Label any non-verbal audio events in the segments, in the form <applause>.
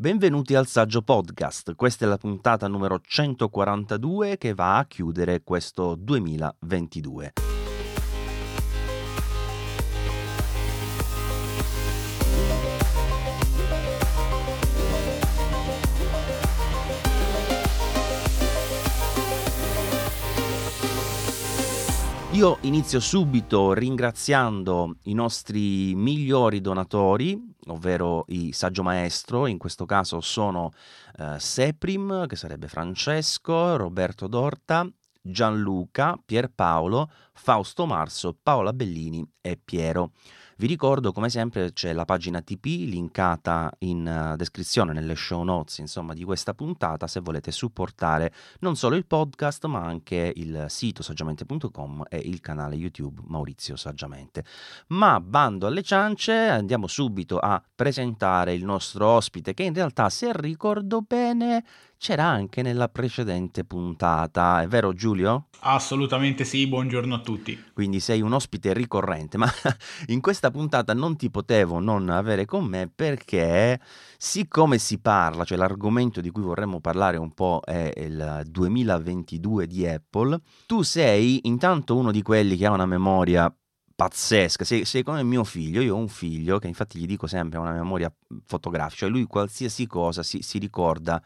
Benvenuti al Saggio Podcast, questa è la puntata numero 142 che va a chiudere questo 2022. Io inizio subito ringraziando i nostri migliori donatori, ovvero i Saggio Maestro, in questo caso sono eh, Seprim, che sarebbe Francesco, Roberto Dorta, Gianluca, Pierpaolo, Fausto Marso, Paola Bellini e Piero. Vi ricordo, come sempre, c'è la pagina TP linkata in uh, descrizione nelle show notes, insomma, di questa puntata se volete supportare non solo il podcast, ma anche il sito saggiamente.com e il canale YouTube Maurizio Saggiamente. Ma bando alle ciance, andiamo subito a presentare il nostro ospite che in realtà, se ricordo bene, c'era anche nella precedente puntata, è vero Giulio? Assolutamente sì, buongiorno a tutti. Quindi sei un ospite ricorrente, ma <laughs> in questa puntata non ti potevo non avere con me perché siccome si parla, cioè l'argomento di cui vorremmo parlare un po' è il 2022 di Apple, tu sei intanto uno di quelli che ha una memoria pazzesca. Sei, sei, come mio figlio. Io ho un figlio che infatti gli dico sempre ha una memoria fotografica, cioè lui qualsiasi cosa si, si ricorda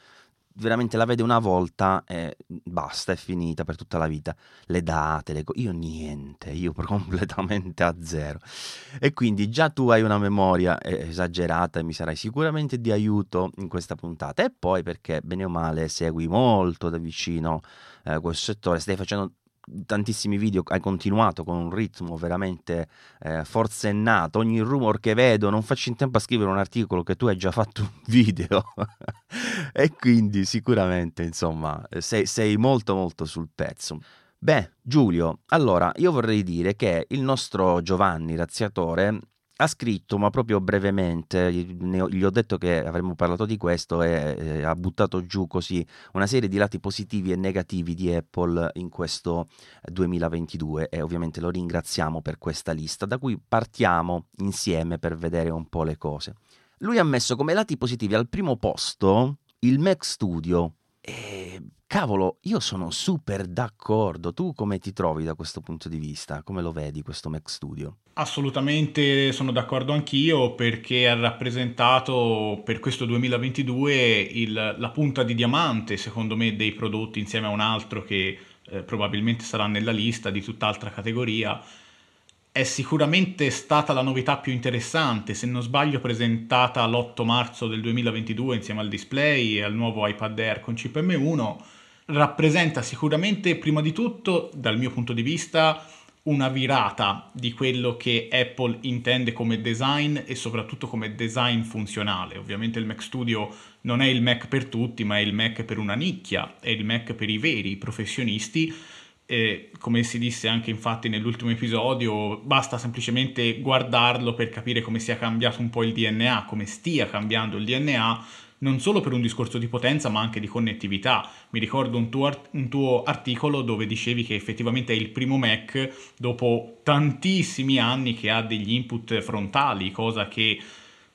veramente la vede una volta e basta, è finita per tutta la vita. Le date, le co- io niente, io <laughs> completamente a zero. E quindi già tu hai una memoria esagerata e mi sarai sicuramente di aiuto in questa puntata. E poi perché bene o male segui molto da vicino eh, questo settore, stai facendo tantissimi video hai continuato con un ritmo veramente eh, forsennato. Ogni rumor che vedo non faccio in tempo a scrivere un articolo che tu hai già fatto un <laughs> video. E quindi sicuramente insomma sei, sei molto molto sul pezzo. Beh, Giulio, allora io vorrei dire che il nostro Giovanni Razziatore ha scritto, ma proprio brevemente, gli ho detto che avremmo parlato di questo e, ha buttato giù così una serie di lati positivi e negativi di Apple in questo 2022 e ovviamente lo ringraziamo per questa lista da cui partiamo insieme per vedere un po' le cose. Lui ha messo come lati positivi al primo posto il Mac Studio e cavolo, io sono super d'accordo. Tu come ti trovi da questo punto di vista? Come lo vedi questo Mac Studio? Assolutamente sono d'accordo anch'io perché ha rappresentato per questo 2022 il, la punta di diamante, secondo me, dei prodotti insieme a un altro che eh, probabilmente sarà nella lista di tutt'altra categoria è sicuramente stata la novità più interessante, se non sbaglio presentata l'8 marzo del 2022 insieme al display e al nuovo iPad Air con chip M1, rappresenta sicuramente prima di tutto, dal mio punto di vista, una virata di quello che Apple intende come design e soprattutto come design funzionale. Ovviamente il Mac Studio non è il Mac per tutti, ma è il Mac per una nicchia, è il Mac per i veri professionisti e come si disse anche infatti nell'ultimo episodio, basta semplicemente guardarlo per capire come sia cambiato un po' il DNA, come stia cambiando il DNA, non solo per un discorso di potenza ma anche di connettività. Mi ricordo un tuo, art- un tuo articolo dove dicevi che effettivamente è il primo Mac dopo tantissimi anni che ha degli input frontali, cosa che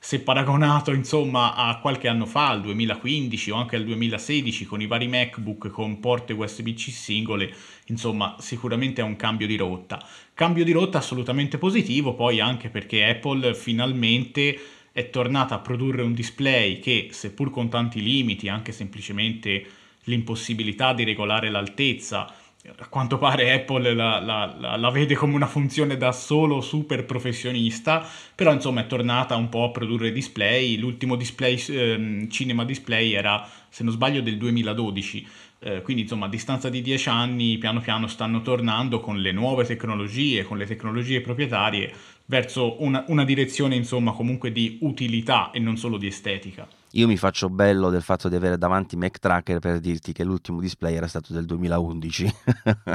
se paragonato insomma a qualche anno fa, al 2015 o anche al 2016 con i vari MacBook con porte USB-C singole, insomma sicuramente è un cambio di rotta. Cambio di rotta assolutamente positivo, poi anche perché Apple finalmente è tornata a produrre un display che seppur con tanti limiti, anche semplicemente l'impossibilità di regolare l'altezza, a quanto pare Apple la, la, la, la, vede come una funzione da solo super professionista, però insomma è tornata un po' a produrre display, l'ultimo display, eh, cinema display era, se non sbaglio, del 2012, eh, quindi insomma a distanza di dieci anni piano piano stanno tornando con le nuove tecnologie, con le tecnologie proprietarie, verso una, una direzione insomma comunque di utilità e non solo di estetica. Io mi faccio bello del fatto di avere davanti Mac Tracker per dirti che l'ultimo display era stato del 2011,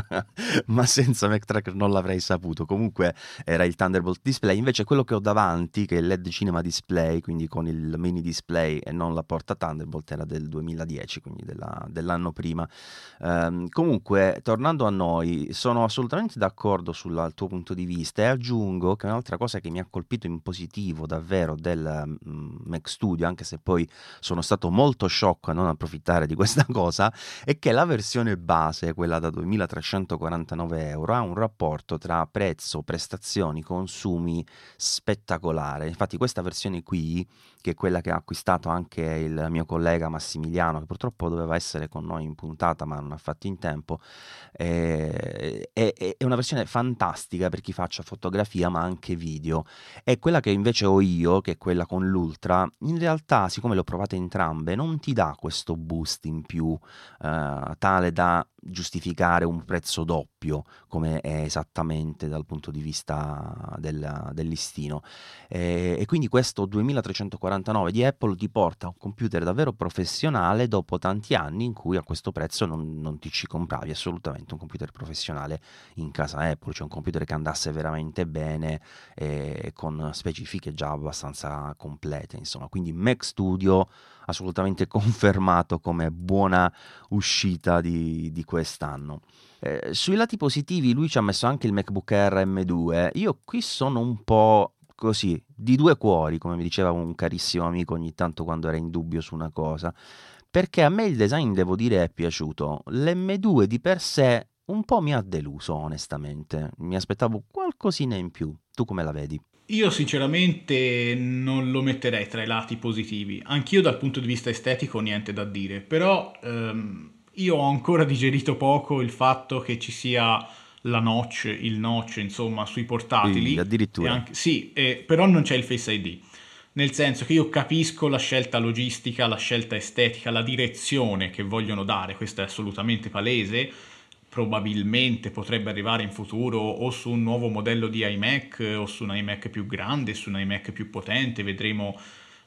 <laughs> ma senza Mac Tracker non l'avrei saputo. Comunque era il Thunderbolt display, invece quello che ho davanti, che è il LED Cinema Display, quindi con il mini display e non la porta Thunderbolt, era del 2010, quindi della, dell'anno prima. Um, comunque, tornando a noi, sono assolutamente d'accordo sul tuo punto di vista e aggiungo che un'altra cosa che mi ha colpito in positivo davvero del um, Mac Studio, anche se poi sono stato molto sciocco a non approfittare di questa <laughs> cosa è che la versione base, quella da 2349 euro, ha un rapporto tra prezzo, prestazioni, consumi spettacolare. Infatti questa versione qui, che è quella che ha acquistato anche il mio collega Massimiliano, che purtroppo doveva essere con noi in puntata ma non ha fatto in tempo, eh, è, è, una versione fantastica per chi faccia fotografia ma anche video. E quella che invece ho io, che è quella con l'Ultra, in realtà, siccome le ho provate entrambe, non ti dà questo boost in più eh, tale da giustificare un prezzo doppio come è esattamente dal punto di vista del, del listino. E, e, quindi questo 2349 di Apple ti porta a un computer davvero professionale dopo tanti anni in cui a questo prezzo non, non ti ci compravi assolutamente un computer professionale in casa Apple cioè un computer che andasse veramente bene e con specifiche già abbastanza complete insomma. Quindi Mac Studio assolutamente <laughs> confermato come buona uscita di, di quest'anno. Eh, sui lati positivi lui ci ha messo anche il MacBook Air M2, io qui sono un po' così, di due cuori, come mi diceva un carissimo amico ogni tanto quando era in dubbio su una cosa, perché a me il design, devo dire, è piaciuto. L'M2 di per sé un po' mi ha deluso, onestamente. Mi aspettavo qualcosina in più. Tu come la vedi? Io sinceramente non lo metterei tra i lati positivi, anch'io dal punto di vista estetico niente da dire, però ehm, io ho ancora digerito poco il fatto che ci sia la notch, il notch insomma sui portatili. Sì, addirittura. Anche, sì, eh, però non c'è il Face ID, nel senso che io capisco la scelta logistica, la scelta estetica, la direzione che vogliono dare, questo è assolutamente palese, probabilmente potrebbe arrivare in futuro o su un nuovo modello di iMac o su un iMac più grande, su un iMac più potente, vedremo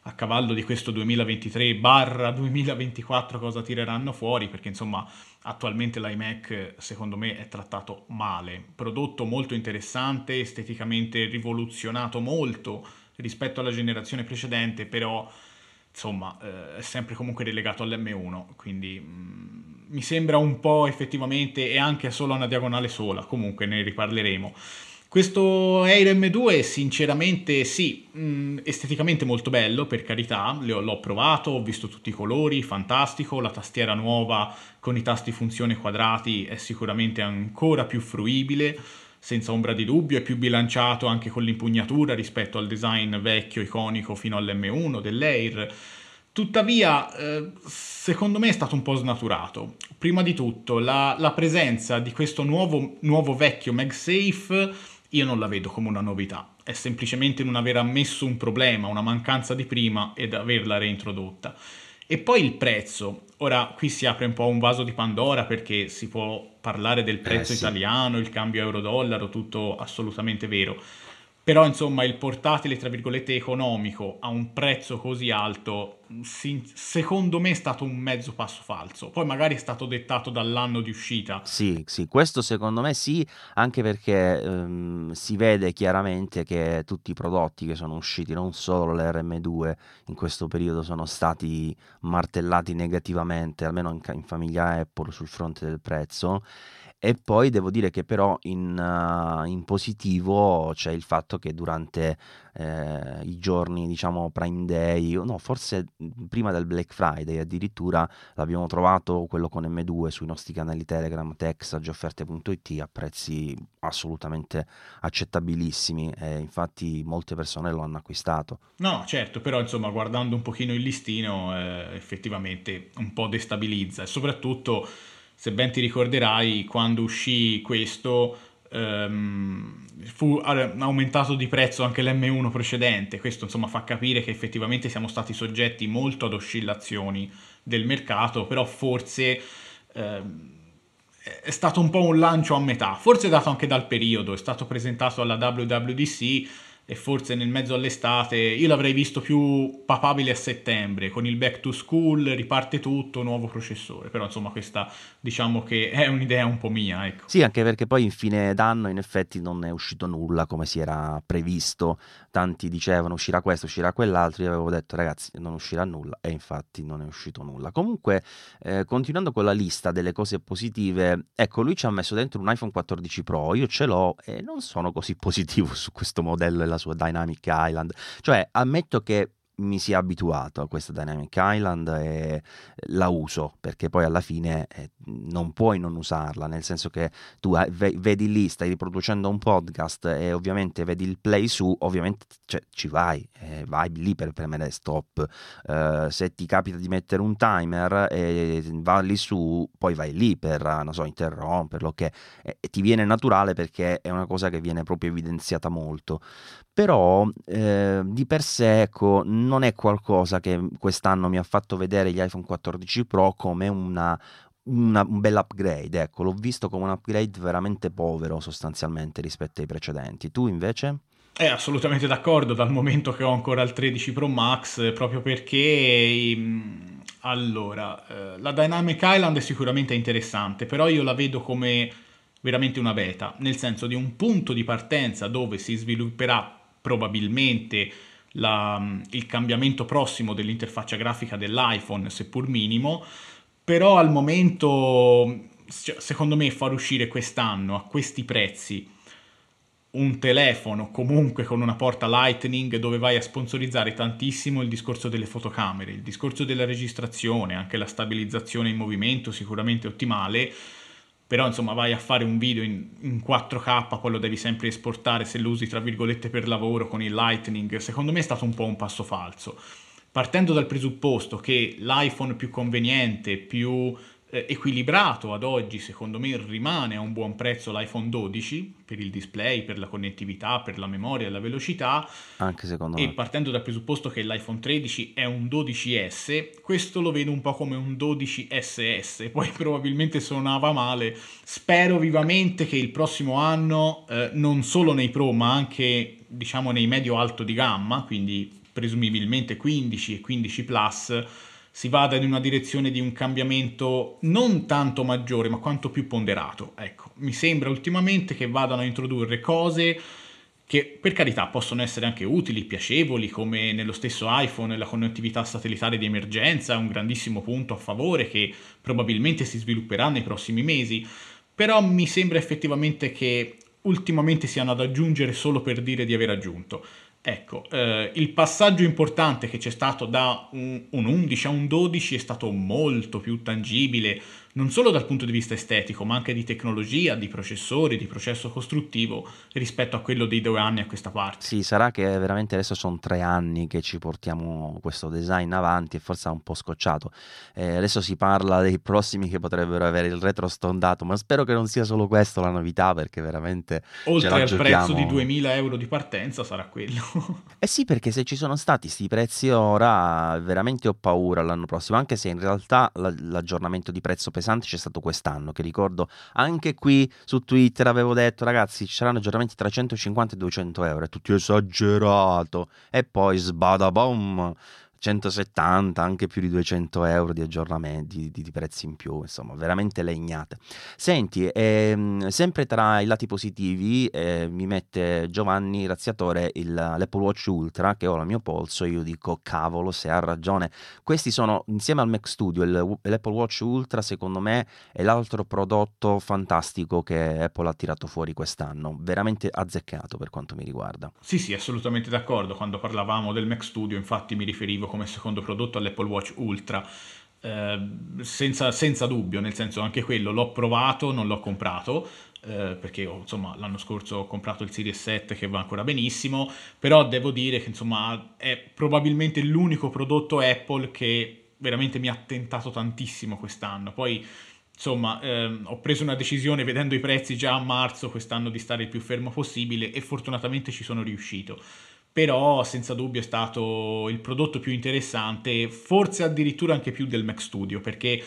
a cavallo di questo 2023-2024 cosa tireranno fuori, perché insomma attualmente l'iMac secondo me è trattato male, prodotto molto interessante, esteticamente rivoluzionato molto rispetto alla generazione precedente, però insomma eh, è sempre comunque relegato all'M1, quindi mh, mm, mi sembra un po' effettivamente e anche solo una diagonale sola, comunque ne riparleremo. Questo Air M2 sinceramente sì, mh, mm, esteticamente molto bello per carità, l'ho provato, ho visto tutti i colori, fantastico, la tastiera nuova con i tasti funzione quadrati è sicuramente ancora più fruibile, senza ombra di dubbio, è più bilanciato anche con l'impugnatura rispetto al design vecchio, iconico fino all'M1 dell'Air. Tuttavia, eh, secondo me è stato un po' snaturato. Prima di tutto, la, la presenza di questo nuovo, nuovo vecchio MagSafe io non la vedo come una novità. È semplicemente non aver ammesso un problema, una mancanza di prima ed averla reintrodotta. E poi il prezzo. Ora qui si apre un po' un vaso di Pandora perché si può parlare del prezzo eh, sì. italiano, il cambio euro-dollaro, tutto assolutamente vero però insomma il portatile tra virgolette economico a un prezzo così alto secondo me è stato un mezzo passo falso. Poi magari è stato dettato dall'anno di uscita. Sì sì questo secondo me sì anche perché ehm, si vede chiaramente che tutti i prodotti che sono usciti non solo l'RM2 in questo periodo sono stati martellati negativamente almeno in, in famiglia Apple sul fronte del prezzo e poi devo dire che però in, uh, in positivo c'è il fatto che durante eh, i giorni, diciamo, Prime Day, no, forse prima del Black Friday addirittura l'abbiamo trovato quello con M2 sui nostri canali Telegram, Texage, offerte.it a prezzi assolutamente accettabilissimi e infatti molte persone lo hanno acquistato. No, certo, però insomma guardando un pochino il listino eh, effettivamente un po' destabilizza e soprattutto se ben ti ricorderai, quando uscì questo ehm, fu aumentato di prezzo anche l'M1 precedente. Questo insomma fa capire che effettivamente siamo stati soggetti molto ad oscillazioni del mercato, però forse ehm, è stato un po' un lancio a metà, forse dato anche dal periodo, è stato presentato alla WWDC e forse nel mezzo all'estate io l'avrei visto più papabile a settembre. Con il back to school riparte tutto nuovo processore. Però insomma questa diciamo che è un'idea un po' mia ecco. sì anche perché poi in fine d'anno in effetti non è uscito nulla come si era previsto tanti dicevano uscirà questo uscirà quell'altro io avevo detto ragazzi non uscirà nulla e infatti non è uscito nulla comunque eh, continuando con la lista delle cose positive ecco lui ci ha messo dentro un iPhone 14 Pro io ce l'ho e non sono così <laughs> positivo su questo modello e la sua Dynamic Island. Cioè, ammetto che mi sia abituato a questa Dynamic Island e la uso perché poi alla fine eh, non puoi non usarla, nel senso che tu vedi lì, stai riproducendo un podcast e ovviamente vedi il play su, ovviamente cioè, ci vai, eh, vai lì per premere stop. Uh, se ti capita di mettere un timer e va lì su, poi vai lì per, non so, interromperlo, che ti viene naturale perché è una cosa che viene proprio evidenziata molto però eh, di per sé ecco, non è qualcosa che quest'anno mi ha fatto vedere gli iPhone 14 Pro come una, una, un bel upgrade, ecco, l'ho visto come un upgrade veramente povero sostanzialmente rispetto ai precedenti. Tu invece? È eh, assolutamente d'accordo dal momento che ho ancora il 13 Pro Max, proprio perché mm, allora, eh, la Dynamic Island è sicuramente interessante, però io la vedo come veramente una beta, nel senso di un punto di partenza dove si svilupperà probabilmente la, il cambiamento prossimo dell'interfaccia grafica dell'iPhone, seppur minimo, però al momento, secondo me, far uscire quest'anno a questi prezzi un telefono comunque con una porta Lightning dove vai a sponsorizzare tantissimo il discorso delle fotocamere, il discorso della registrazione, anche la stabilizzazione in movimento sicuramente ottimale, però insomma vai a fare un video in, in, 4K, poi lo devi sempre esportare se lo usi tra virgolette per lavoro con il Lightning, secondo me è stato un po' un passo falso. Partendo dal presupposto che l'iPhone più conveniente, più eh, equilibrato ad oggi, secondo me rimane a un buon prezzo l'iPhone 12 per il display, per la connettività, per la memoria e la velocità. Anche secondo e me. E partendo dal presupposto che l'iPhone 13 è un 12S, questo lo vedo un po' come un 12SS, <laughs> poi probabilmente suonava male. Spero vivamente che il prossimo anno, eh, non solo nei Pro, ma anche diciamo nei medio-alto di gamma, quindi presumibilmente 15 e 15 Plus, si vada in una direzione di un cambiamento non tanto maggiore, ma quanto più ponderato. Ecco, mi sembra ultimamente che vadano a introdurre cose che per carità possono essere anche utili, piacevoli, come nello stesso iPhone la connettività satellitare di emergenza, un grandissimo punto a favore che probabilmente si svilupperà nei prossimi mesi, però mi sembra effettivamente che ultimamente siano ad aggiungere solo per dire di aver aggiunto. Ecco, eh, il passaggio importante che c'è stato da un, un 11 a un 12 è stato molto più tangibile, non solo dal punto di vista estetico, ma anche di tecnologia, di processori, di processo costruttivo rispetto a quello dei due anni a questa parte. Sì, sarà che veramente adesso sono tre anni che ci portiamo questo design avanti e forse è un po' scocciato. Eh, adesso si parla dei prossimi che potrebbero avere il retro stondato, ma spero che non sia solo questo la novità perché veramente... Oltre al prezzo di 2000 euro di partenza sarà quello. eh sì, perché se ci sono stati questi prezzi ora, veramente ho paura l'anno prossimo, anche se in realtà l'aggiornamento di prezzo pesante pesante c'è stato quest'anno, che ricordo anche qui su Twitter avevo detto ragazzi ci saranno aggiornamenti tra 150 e 200 euro, è tutto esagerato. E poi sbada boom 170, anche più di 200 euro di aggiornamenti, di, di prezzi in più, insomma, veramente legnate. Senti, ehm, sempre tra i lati positivi eh, mi mette Giovanni Razziatore il, l'Apple Watch Ultra che ho al mio polso io dico cavolo se ha ragione. Questi sono insieme al Mac Studio, il, l'Apple Watch Ultra secondo me è l'altro prodotto fantastico che Apple ha tirato fuori quest'anno, veramente azzeccato per quanto mi riguarda. Sì, sì, assolutamente d'accordo. Quando parlavamo del Mac Studio infatti mi riferivo come secondo prodotto all'Apple Watch Ultra. Eh, senza, senza, dubbio, nel senso anche quello l'ho provato, non l'ho comprato. Eh, perché insomma l'anno scorso ho comprato il Series 7 che va ancora benissimo però devo dire che insomma è probabilmente l'unico prodotto Apple che veramente mi ha tentato tantissimo quest'anno poi insomma ehm, ho preso una decisione vedendo i prezzi già a marzo quest'anno di stare il più fermo possibile e fortunatamente ci sono riuscito però senza dubbio è stato il prodotto più interessante, forse addirittura anche più del Mac Studio, perché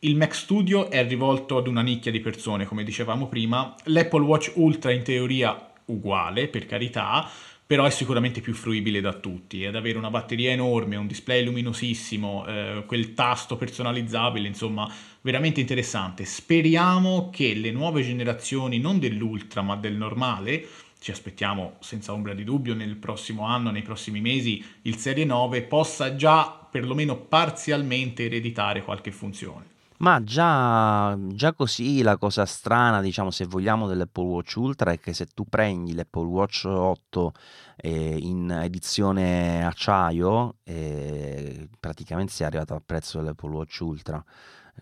il Mac Studio è rivolto ad una nicchia di persone, come dicevamo prima, l'Apple Watch Ultra in teoria uguale, per carità, però è sicuramente più fruibile da tutti, ad avere una batteria enorme, un display luminosissimo, eh, quel tasto personalizzabile, insomma, veramente interessante. Speriamo che le nuove generazioni, non dell'Ultra ma del normale, ci aspettiamo senza ombra di dubbio nel prossimo anno, nei prossimi mesi, il Serie 9 possa già perlomeno parzialmente ereditare qualche funzione. Ma già, già così la cosa strana, diciamo, se vogliamo dell'Apple Watch Ultra è che se tu prendi l'Apple Watch 8 eh, in edizione acciaio, eh, praticamente si è arrivato al prezzo dell'Apple Watch Ultra,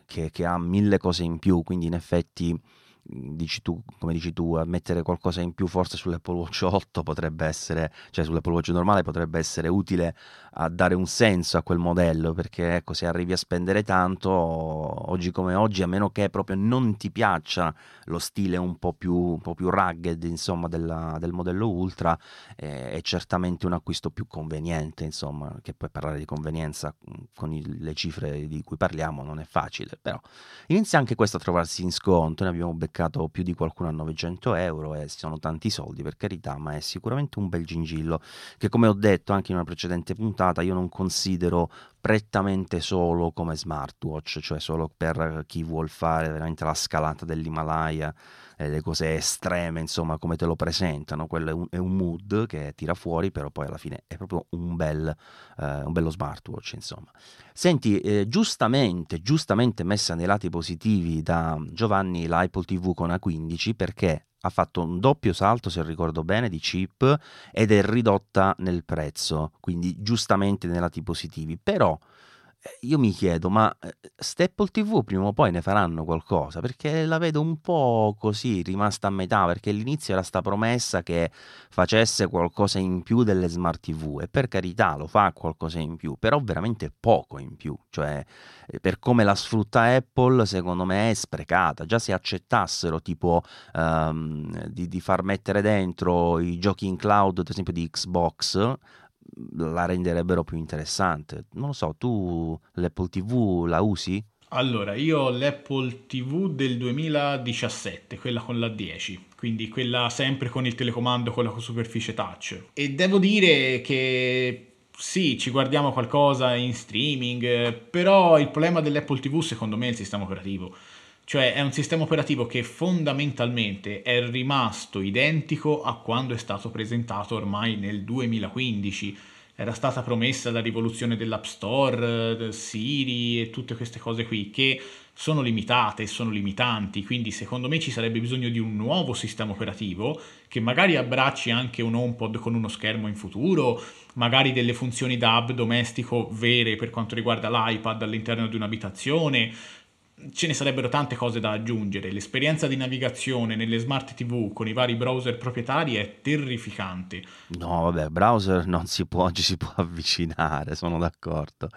che, che ha mille cose in più, quindi in effetti dici tu, come dici tu, a mettere qualcosa in più forse sull'Apple Watch 8 potrebbe essere, cioè sull'Apple Watch normale potrebbe essere utile a dare un senso a quel modello, perché ecco, se arrivi a spendere tanto, oggi come oggi, a meno che proprio non ti piaccia lo stile un po' più, un po più rugged, insomma, della, del modello Ultra, eh, è certamente un acquisto più conveniente, insomma, che poi parlare di convenienza con il, le cifre di cui parliamo non è facile, però inizia anche questo a trovarsi in sconto, ne abbiamo beccato più di qualcuno a 900 euro e sono tanti soldi per carità, ma è sicuramente un bel gingillo che come ho detto anche in una precedente puntata io non considero prettamente solo come smartwatch, cioè solo per chi vuol fare veramente la scalata dell'Himalaya eh, le cose estreme, insomma, come te lo presentano. Quello è un, è un, mood che tira fuori, però poi alla fine è proprio un, bel, eh, un bello smartwatch, insomma. Senti, eh, giustamente, giustamente messa nei lati positivi da Giovanni l'Apple TV con A15 perché ha fatto un doppio salto, se ricordo bene, di chip ed è ridotta nel prezzo, quindi giustamente nei lati positivi. Però io mi chiedo, ma eh, Apple TV prima o poi ne faranno qualcosa? Perché la vedo un po' così, rimasta a metà, perché all'inizio era sta promessa che facesse qualcosa in più delle smart TV e per carità lo fa qualcosa in più, però veramente poco in più, cioè eh, per come la sfrutta Apple secondo me è sprecata, già se accettassero tipo um, di, di far mettere dentro i giochi in cloud, ad esempio di Xbox, la renderebbero più interessante. Non lo so, tu l'Apple TV la usi? Allora, io ho l'Apple TV del 2017, quella con la 10, quindi quella sempre con il telecomando con la superficie touch. E devo dire che sì, ci guardiamo qualcosa in streaming, però il problema dell'Apple TV secondo me è il sistema operativo. Cioè è un sistema operativo che fondamentalmente è rimasto identico a quando è stato presentato ormai nel 2015. Era stata promessa la rivoluzione dell'App Store, Siri e tutte queste cose qui che sono limitate, sono limitanti, quindi secondo me ci sarebbe bisogno di un nuovo sistema operativo che magari abbracci anche un HomePod con uno schermo in futuro, magari delle funzioni da hub domestico vere per quanto riguarda l'iPad all'interno di un'abitazione, ce ne sarebbero tante cose da aggiungere. L'esperienza di navigazione nelle smart TV con i vari browser proprietari è terrificante. No, vabbè, browser non si può, ci si può avvicinare, sono d'accordo.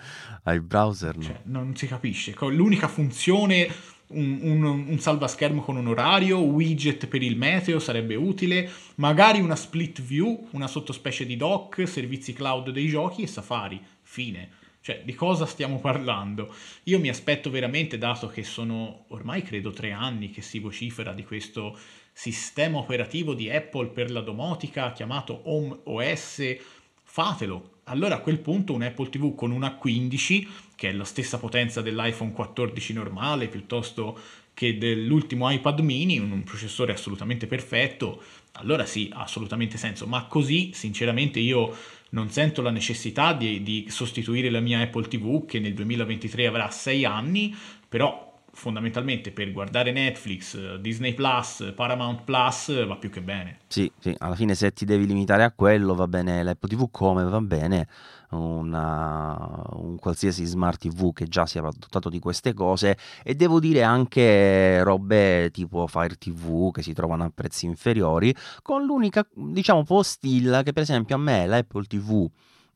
Ai browser no. Cioè, non si capisce. L'unica funzione, un, un, un salvaschermo con un orario, widget per il meteo sarebbe utile, magari una split view, una sottospecie di dock, servizi cloud dei giochi e Safari. Fine cioè, di cosa stiamo parlando? Io mi aspetto veramente, dato che sono ormai credo tre anni che si vocifera di questo sistema operativo di Apple per la domotica chiamato Home OS, fatelo. Allora a quel punto un Apple TV con una 15, che è la stessa potenza dell'iPhone 14 normale, piuttosto che dell'ultimo iPad mini, un processore assolutamente perfetto, allora sì, ha assolutamente senso. Ma così, sinceramente, io non sento la necessità di, di, sostituire la mia Apple TV che nel 2023 avrà 6 anni, però fondamentalmente per guardare Netflix, Disney Plus, Paramount Plus va più che bene. Sì, sì, alla fine se ti devi limitare a quello va bene l'Apple TV come va bene una, un qualsiasi smart TV che già sia dotato di queste cose e devo dire anche robe tipo Fire TV che si trovano a prezzi inferiori con l'unica diciamo postilla che per esempio a me l'Apple TV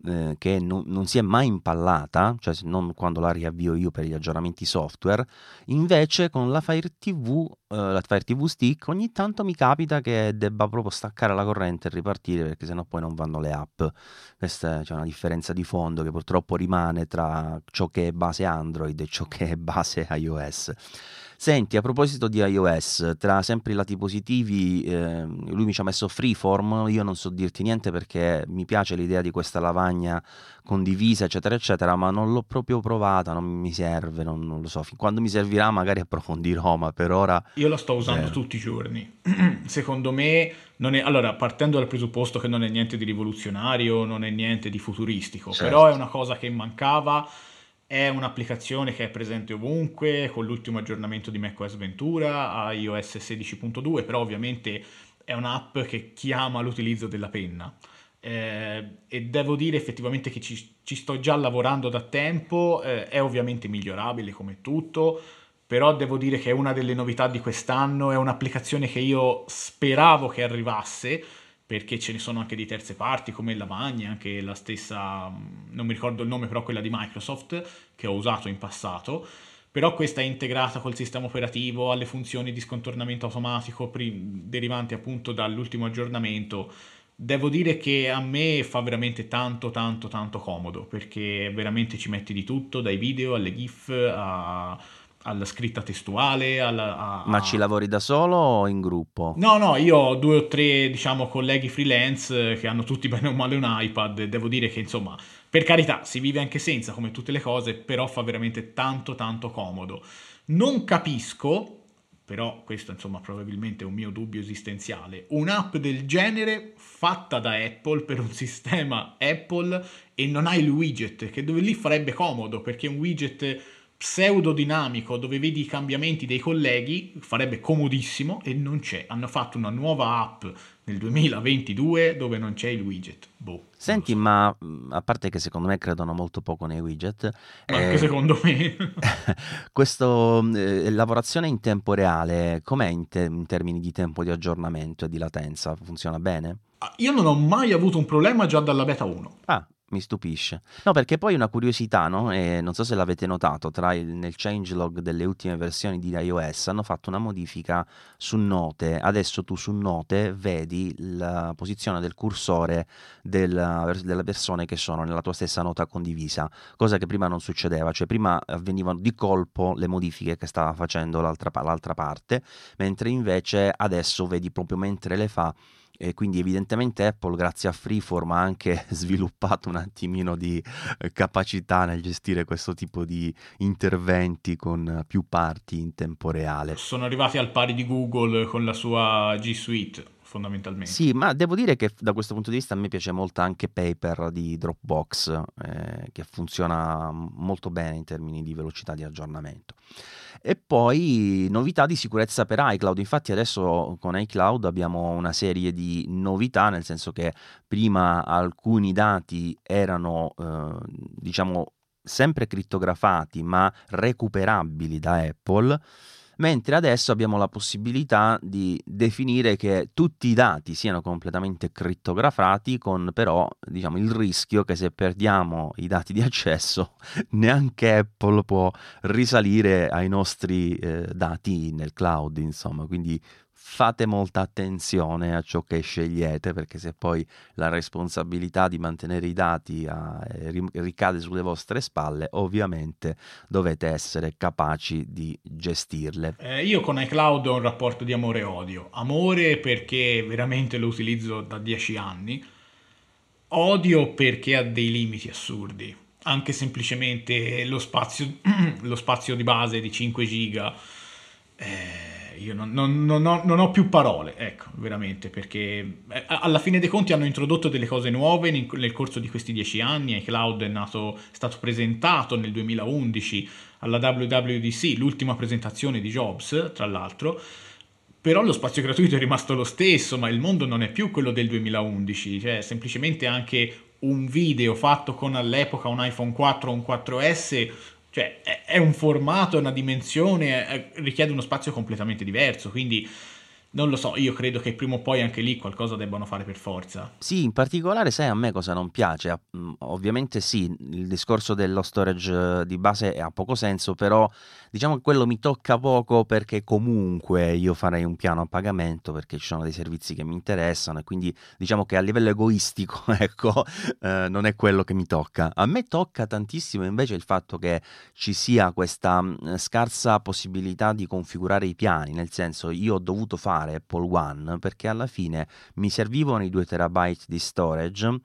eh, che non, non, si è mai impallata, cioè non quando la riavvio io per gli aggiornamenti software, invece con la Fire TV, eh, la Fire TV Stick, ogni tanto mi capita che debba proprio staccare la corrente e ripartire perché sennò poi non vanno le app. Questa è una differenza di fondo che purtroppo rimane tra ciò che è base Android e ciò che è base iOS. Senti, a proposito di iOS, tra sempre i lati positivi, eh, lui mi ci ha messo freeform, io non so dirti niente perché mi piace l'idea di questa lavagna condivisa, eccetera, eccetera, ma non l'ho proprio provata, non mi serve, non, non lo so, fin quando mi servirà magari approfondirò, ma per ora... Io la sto usando eh. tutti i giorni. <clears throat> Secondo me, non è, allora, partendo dal presupposto che non è niente di rivoluzionario, non è niente di futuristico, certo. però è una cosa che mancava è un'applicazione che è presente ovunque, con l'ultimo aggiornamento di macOS Ventura a iOS 16.2, però ovviamente è un'app che chiama l'utilizzo della penna. Eh, e devo dire effettivamente che ci, ci sto già lavorando da tempo, eh, è ovviamente migliorabile come tutto, però devo dire che è una delle novità di quest'anno, è un'applicazione che io speravo che arrivasse, perché ce ne sono anche di terze parti come Lavagna, anche la stessa, mm, non mi ricordo il nome, però quella di Microsoft che ho usato in passato. Però questa è integrata col sistema operativo, alle funzioni di scontornamento automatico derivanti appunto dall'ultimo aggiornamento. Devo dire che a me fa veramente tanto tanto tanto comodo perché veramente ci metti di tutto, dai video alle GIF a alla scritta testuale. Alla, a, Ma ci lavori da solo o in gruppo? No, no, io ho due o tre, diciamo, colleghi freelance che hanno tutti <laughs> bene o male un iPad. Devo dire che, insomma, per carità, si vive anche senza, come tutte le cose, però fa veramente tanto, tanto comodo. Non capisco, però questo, insomma, probabilmente è un mio dubbio esistenziale, un'app del genere fatta da Apple per un <laughs> sistema Apple e non ha il widget, che dove lì farebbe comodo, perché un widget pseudodinamico dove vedi i cambiamenti dei colleghi farebbe comodissimo e non c'è. Hanno fatto una nuova app nel 2022 dove non c'è il widget. Boh, Senti, so. ma mm, a parte che secondo me credono molto poco nei widget, ma eh, anche secondo me. <laughs> questa eh, lavorazione in tempo reale, com'è in, te- in termini di tempo di aggiornamento e di latenza? Funziona bene? Ah, io non ho mai avuto un problema già dalla beta 1. Ah, mi stupisce. No, perché poi una curiosità, no? E non so se l'avete notato, tra il, nel changelog delle ultime versioni di iOS hanno fatto una modifica su note. Adesso tu su note vedi la posizione del cursore del, delle persone che sono nella tua stessa nota condivisa, cosa che prima non succedeva, cioè prima avvenivano di colpo le modifiche che stava facendo l'altra, l'altra parte, mentre invece adesso vedi proprio mentre le fa e quindi evidentemente Apple grazie a Freeform ha anche <laughs> sviluppato un attimino di eh, capacità nel gestire questo tipo di interventi con più parti in tempo reale. Sono arrivati al pari di Google con la sua G Suite fondamentalmente. Sì, ma devo dire che da questo punto di vista a me piace molto anche Paper di Dropbox, eh, che funziona molto bene in termini di velocità di aggiornamento. E poi novità di sicurezza per iCloud. Infatti adesso con iCloud abbiamo una serie di novità, nel senso che prima alcuni dati erano, eh, diciamo, sempre crittografati ma recuperabili da Apple mentre adesso abbiamo la possibilità di definire che tutti i dati siano completamente crittografati con però diciamo, il rischio che se perdiamo i dati di accesso <laughs> neanche Apple può risalire ai nostri eh, dati nel cloud insomma. Quindi fate molta attenzione a ciò che scegliete perché se poi la responsabilità di mantenere i dati a, eh, ricade sulle vostre spalle ovviamente dovete essere capaci di gestirle. Eh, io con iCloud ho un rapporto di amore e odio. Amore perché veramente lo utilizzo da dieci anni odio perché ha dei limiti assurdi. Anche semplicemente lo spazio, <clears throat> lo spazio di base di 5 giga eh, io non, non, non, ho, non, ho, più parole, ecco, veramente, perché eh, alla fine dei conti hanno introdotto delle cose nuove nel, corso di questi dieci anni, iCloud è, nato, è stato presentato nel 2011 alla WWDC, l'ultima presentazione di Jobs, tra l'altro, però lo spazio gratuito è rimasto lo stesso, ma il mondo non è più quello del 2011, cioè semplicemente anche un video fatto con all'epoca un iPhone 4 o un 4S cioè, è, un formato, è una dimensione, è, richiede uno spazio completamente diverso, quindi non lo so, io credo che prima o poi anche lì qualcosa debbano fare per forza. Sì, in particolare sai a me cosa non piace? Mm, ovviamente sì, il discorso dello storage di base ha poco senso, però diciamo che quello mi tocca poco perché comunque io farei un piano a pagamento perché ci sono dei servizi che mi interessano e quindi diciamo che a livello egoistico, <laughs> ecco, eh, non è quello che mi tocca. A me tocca tantissimo invece il fatto che ci sia questa mm, scarsa possibilità di configurare i piani, nel senso io ho dovuto fare fare Apple One perché alla fine mi servivano i 2 terabyte di storage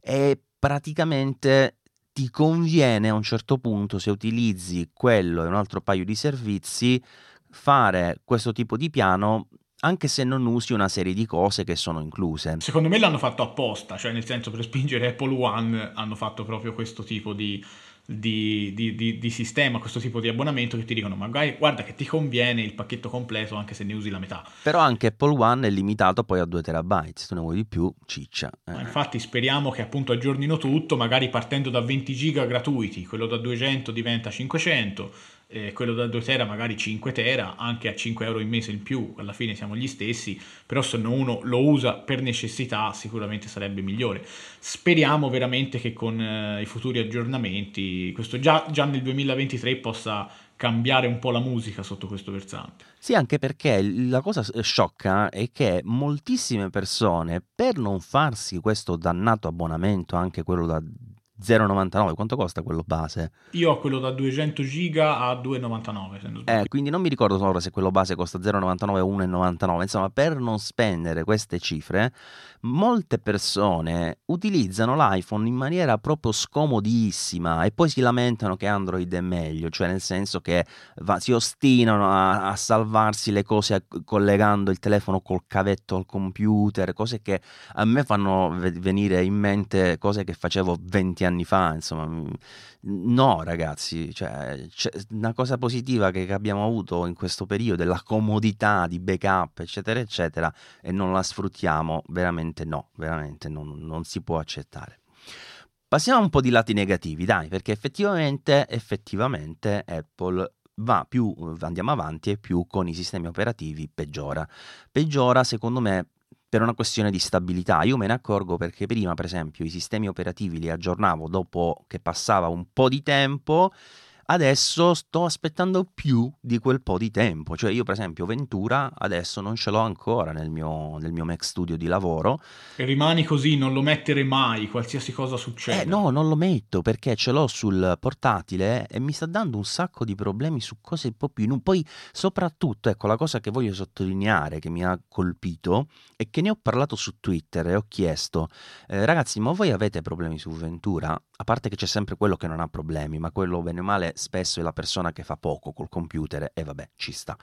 e praticamente ti conviene a un certo punto se utilizzi quello e un altro paio di servizi fare questo tipo di piano anche se non usi una serie di cose che sono incluse. Secondo me l'hanno fatto apposta, cioè nel senso per spingere Apple One hanno fatto proprio questo tipo di, di, di, di, di, sistema, questo tipo di abbonamento che ti dicono magari guarda che ti conviene il pacchetto completo anche se ne usi la metà. Però anche Apple One è limitato poi a 2 terabyte, se tu ne vuoi di più, ciccia. Eh. Infatti speriamo che appunto aggiornino tutto, magari partendo da 20 giga gratuiti, quello da 200 diventa 500 eh, quello da 2 tera magari 5 tera, anche a 5 euro in mese in più, alla fine siamo gli stessi, però se uno lo usa per necessità sicuramente sarebbe migliore. Speriamo veramente che con eh, i futuri aggiornamenti, questo già, già nel 2023 possa cambiare un po' la musica sotto questo versante. Sì, anche perché la cosa sciocca è che moltissime persone, per non farsi questo dannato abbonamento, anche quello da 0,99. Quanto costa quello base? Io ho quello da 200 giga a 2,99. Eh, quindi non mi ricordo ora se quello base costa 0,99 o 1,99. Insomma, per non spendere queste cifre, molte persone utilizzano l'iPhone in maniera proprio scomodissima e poi si lamentano che Android è meglio, cioè nel senso che va, si ostinano a, a, salvarsi le cose collegando il telefono col cavetto al computer, cose che a me fanno venire in mente cose che facevo 20 anni fa, insomma. No, ragazzi, cioè, una cosa positiva che abbiamo avuto in questo periodo è la comodità di backup, eccetera, eccetera, e non la sfruttiamo veramente no, veramente non, non si può accettare. Passiamo un po' di lati negativi, dai, perché effettivamente, effettivamente Apple va più, andiamo avanti e più con i sistemi operativi peggiora. Peggiora, secondo me, per una questione di stabilità. Io me ne accorgo perché prima, per esempio, i sistemi operativi li aggiornavo dopo che passava un po' di tempo adesso sto aspettando più di quel po' di tempo. Cioè io per esempio Ventura adesso non ce l'ho ancora nel mio, nel mio Mac Studio di lavoro. E rimani così, non lo mettere mai, qualsiasi cosa succeda. Eh no, non lo metto perché ce l'ho sul portatile e mi sta dando un sacco di problemi su cose un po' più... Poi soprattutto, ecco, la cosa che voglio sottolineare che mi ha colpito è che ne ho parlato su Twitter e ho chiesto, eh, ragazzi, ma voi avete problemi su Ventura? A parte che c'è sempre quello che non ha problemi, ma quello bene o male spesso è la persona che fa poco col computer e vabbè, ci sta.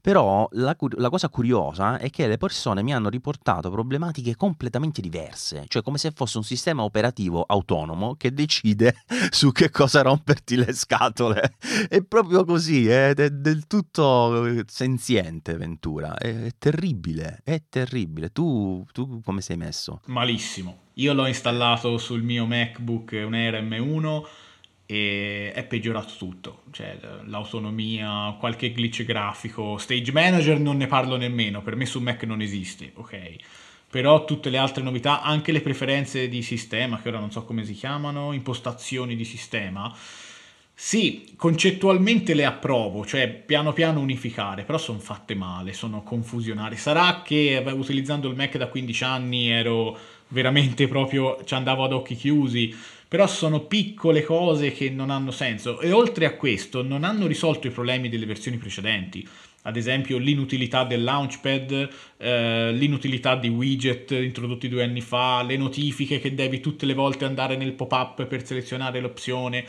Però la, la, cosa curiosa è che le persone mi hanno riportato problematiche completamente diverse, cioè come se fosse un sistema operativo autonomo che decide <laughs> su che cosa romperti le scatole. È proprio così, è, del tutto senziente Ventura, è, è terribile, è terribile. Tu, tu come sei messo? Malissimo. Io l'ho installato sul mio MacBook, un Air M1 e è peggiorato tutto, cioè l'autonomia, qualche glitch grafico, Stage Manager non ne parlo nemmeno, per me su Mac non esiste, ok? Però tutte le altre novità, anche le preferenze di sistema, che ora non so come si chiamano, impostazioni di sistema, sì, concettualmente le approvo, cioè piano piano unificare, però sono fatte male, sono confusionari. Sarà che utilizzando il Mac da 15 anni ero veramente proprio, ci andavo ad occhi chiusi, però sono piccole cose che non hanno senso e oltre a questo non hanno risolto i problemi delle versioni precedenti ad esempio l'inutilità del launchpad, eh, l'inutilità di widget introdotti due anni fa, le notifiche che devi tutte le volte andare nel pop-up per selezionare l'opzione.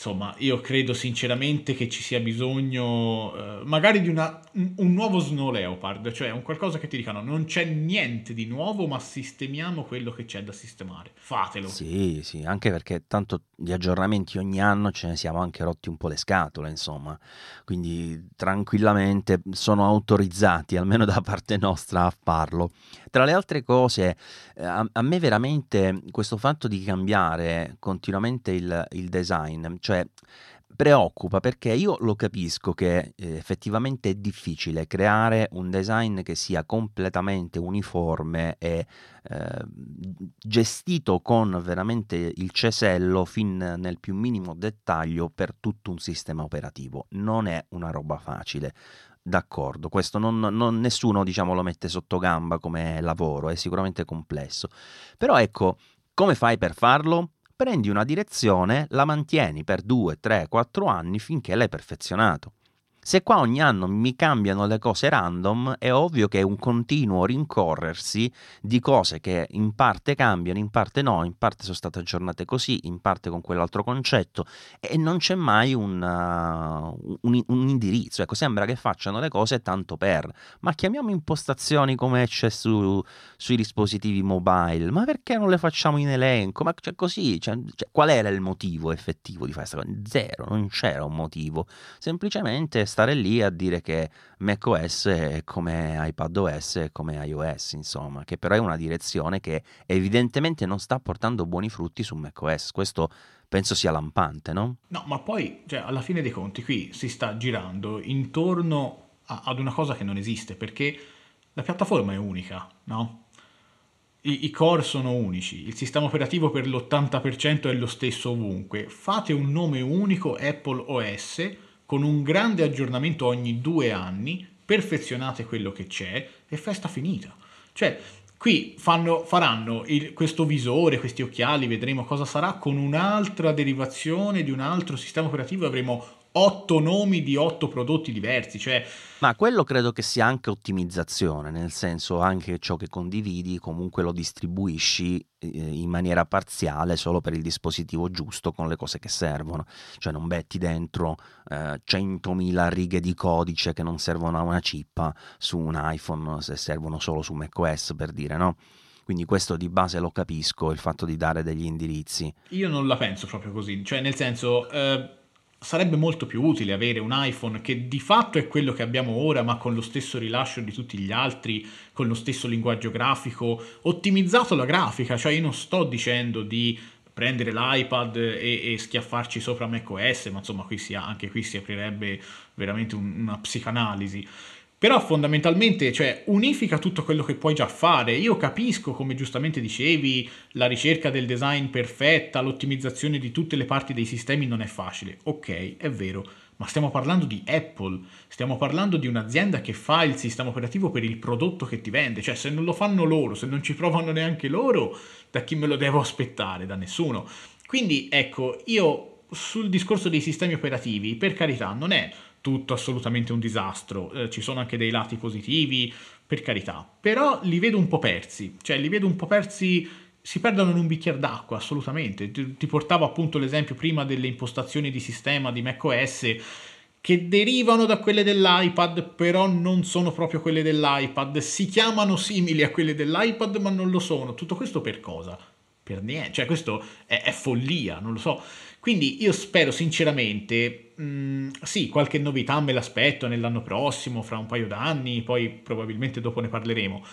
Insomma, io credo sinceramente che ci sia bisogno eh, magari di una, un, nuovo Snow Leopard, cioè un qualcosa che ti dicano non c'è niente di nuovo, ma sistemiamo quello che c'è da sistemare. Fatelo. Sì, sì, anche perché tanto di aggiornamenti ogni anno ce ne siamo anche rotti un po' le scatole, insomma. Quindi tranquillamente sono autorizzati, almeno da parte nostra, a farlo. Tra le altre cose, eh, a, a me veramente questo fatto di cambiare continuamente il, il design, cioè preoccupa perché io lo capisco che eh, effettivamente è difficile creare un design che sia completamente uniforme e eh, gestito con veramente il cesello fin nel più minimo dettaglio per tutto un sistema operativo. Non è una roba facile. D'accordo, questo non, non, nessuno diciamo, lo mette sotto gamba come lavoro, è sicuramente complesso. Però ecco, come fai per farlo? prendi una direzione, la mantieni per 2, 3, 4 anni finché l'hai perfezionato. Se qua ogni anno mi cambiano le cose random, è ovvio che è un continuo rincorrersi di cose che in parte cambiano, in parte no, in parte sono state aggiornate così, in parte con quell'altro concetto e non c'è mai un, uh, un, un indirizzo. Ecco, sembra che facciano le cose tanto per, ma chiamiamo impostazioni come c'è su, sui dispositivi mobile, ma perché non le facciamo in elenco? Ma cioè, così, cioè, cioè, qual era il motivo effettivo di fare questa cosa? Zero, non c'era un motivo. Semplicemente stare lì a dire che macOS è come iPadOS e come iOS, insomma, che però è una direzione che evidentemente non sta portando buoni frutti su macOS. Questo penso sia lampante, no? No, ma poi, cioè, alla fine dei conti, qui si sta girando intorno a, ad una cosa che non esiste, perché la piattaforma è unica, no? I, I, core sono unici, il sistema operativo per l'80% è lo stesso ovunque. Fate un nome unico Apple OS con un grande aggiornamento ogni due anni, perfezionate quello che c'è e festa finita. Cioè, qui fanno, faranno il, questo visore, questi occhiali, vedremo cosa sarà con un'altra derivazione di un altro sistema operativo, avremo otto nomi di otto prodotti diversi. Cioè... Ma quello credo che sia anche ottimizzazione, nel senso anche ciò che condividi comunque lo distribuisci eh, in maniera parziale solo per il dispositivo giusto con le cose che servono. Cioè non metti dentro eh, 100.000 righe di codice che non servono a una chippa su un iPhone se servono solo su macOS per dire, no? Quindi questo di base lo capisco, il fatto di dare degli indirizzi. Io non la penso proprio così, cioè nel senso... Eh sarebbe molto più utile avere un iPhone che di fatto è quello che abbiamo ora, ma con lo stesso rilascio di tutti gli altri, con lo stesso linguaggio grafico, ottimizzato la grafica, cioè io non sto dicendo di prendere l'iPad e, e schiaffarci sopra macOS, ma insomma qui si, anche qui si aprirebbe veramente un, una psicanalisi. Però fondamentalmente, cioè, unifica tutto quello che puoi già fare. Io capisco, come giustamente dicevi, la ricerca del design perfetta, l'ottimizzazione di tutte le parti dei sistemi non è facile. Ok, è vero, ma stiamo parlando di Apple, stiamo parlando di un'azienda che fa il sistema operativo per il prodotto che ti vende. Cioè, se non lo fanno loro, se non ci provano neanche loro, da chi me lo devo aspettare? Da nessuno. Quindi, ecco, io sul discorso dei sistemi operativi, per carità, non è tutto assolutamente un disastro, eh, ci sono anche dei lati positivi, per carità, però li vedo un po' persi, cioè li vedo un po' persi, si perdono in un bicchiere d'acqua, assolutamente. Ti, ti portavo appunto l'esempio prima delle impostazioni di sistema di macOS che derivano da quelle dell'iPad, però non sono proprio quelle dell'iPad, si chiamano simili a quelle dell'iPad, ma non lo sono. Tutto questo per cosa? Per niente, cioè questo è, è follia, non lo so. Quindi io spero sinceramente, mm, sì, qualche novità me l'aspetto nell'anno prossimo, fra un paio d'anni, poi probabilmente dopo ne parleremo.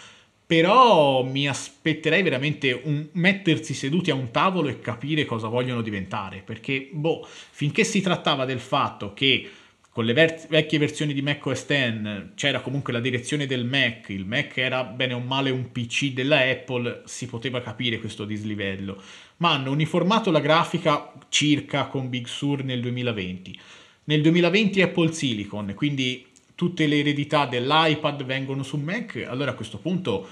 Però mi aspetterei veramente un mettersi seduti a un tavolo e capire cosa vogliono diventare, perché boh, finché si trattava del fatto che con le ver- vecchie versioni di Mac OS X c'era comunque la direzione del Mac, il Mac era bene o male un PC della Apple, si poteva capire questo dislivello, ma hanno uniformato la grafica circa con Big Sur nel 2020. Nel 2020 Apple Silicon, quindi tutte le eredità dell'iPad vengono su Mac, allora a questo punto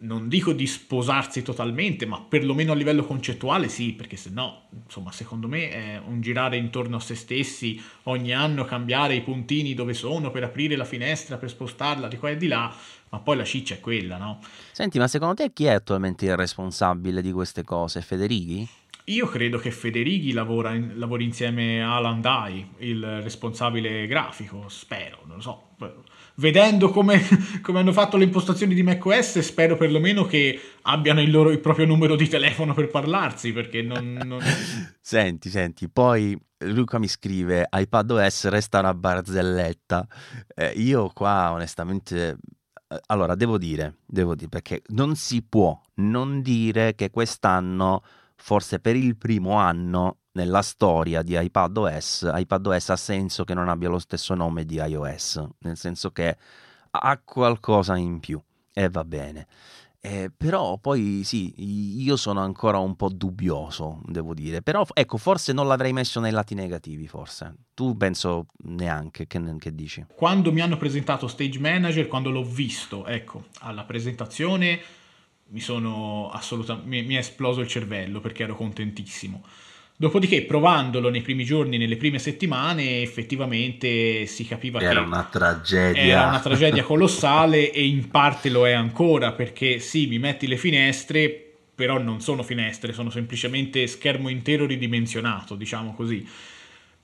non dico di sposarsi totalmente, ma perlomeno a livello concettuale sì, perché se no, insomma, secondo me è un girare intorno a se stessi, ogni anno cambiare i puntini dove sono per aprire la finestra, per spostarla di qua e di là, ma poi la ciccia è quella, no? Senti, ma secondo te chi è attualmente il responsabile di queste cose? Federighi? Io credo che Federighi lavora in, lavori insieme a Alan Dai, il responsabile grafico, spero, non lo so vedendo come, <laughs> come, hanno fatto le impostazioni di macOS, spero perlomeno che abbiano il, loro, il proprio numero di telefono per parlarsi, perché non... non... <laughs> senti, senti, poi Luca mi scrive, iPadOS resta una barzelletta. Eh, io qua onestamente... Eh, allora, devo dire, devo dire, perché non si può non dire che quest'anno, forse per il primo anno, nella storia di iPadOS, iPadOS ha senso che non abbia lo stesso nome di iOS, nel senso che ha qualcosa in più e va bene. Eh, però poi sì, io sono ancora un po' dubbioso, devo dire. Però ecco, forse non l'avrei messo nei lati negativi, forse. Tu penso neanche, che, che dici? Quando mi hanno presentato Stage Manager, quando l'ho visto, ecco, alla presentazione mi sono assolutamente... mi, mi è esploso il cervello perché ero contentissimo Dopodiché, provandolo nei primi giorni, nelle prime settimane, effettivamente si capiva era che una tragedia. era una tragedia <laughs> colossale e in parte lo è ancora perché sì, mi metti le finestre, però non sono finestre, sono semplicemente schermo intero ridimensionato, diciamo così.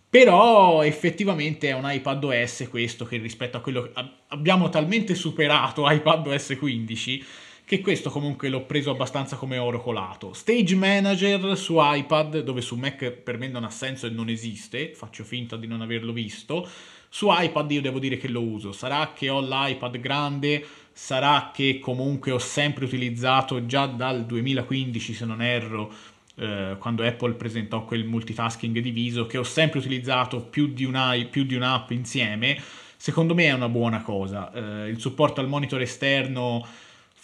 Però effettivamente è un iPad OS questo che rispetto a quello che abbiamo talmente superato iPad OS 15 che questo comunque l'ho preso abbastanza come oro colato. Stage Manager su iPad, dove su Mac per me non ha senso e non esiste, faccio finta di non averlo visto. Su iPad io devo dire che lo uso. Sarà che ho l'iPad grande, sarà che comunque ho sempre utilizzato già dal 2015, se non erro, eh, quando Apple presentò quel multitasking diviso, che ho sempre utilizzato più di, una, più di un'app insieme, secondo me è una buona cosa. Eh, il supporto al monitor esterno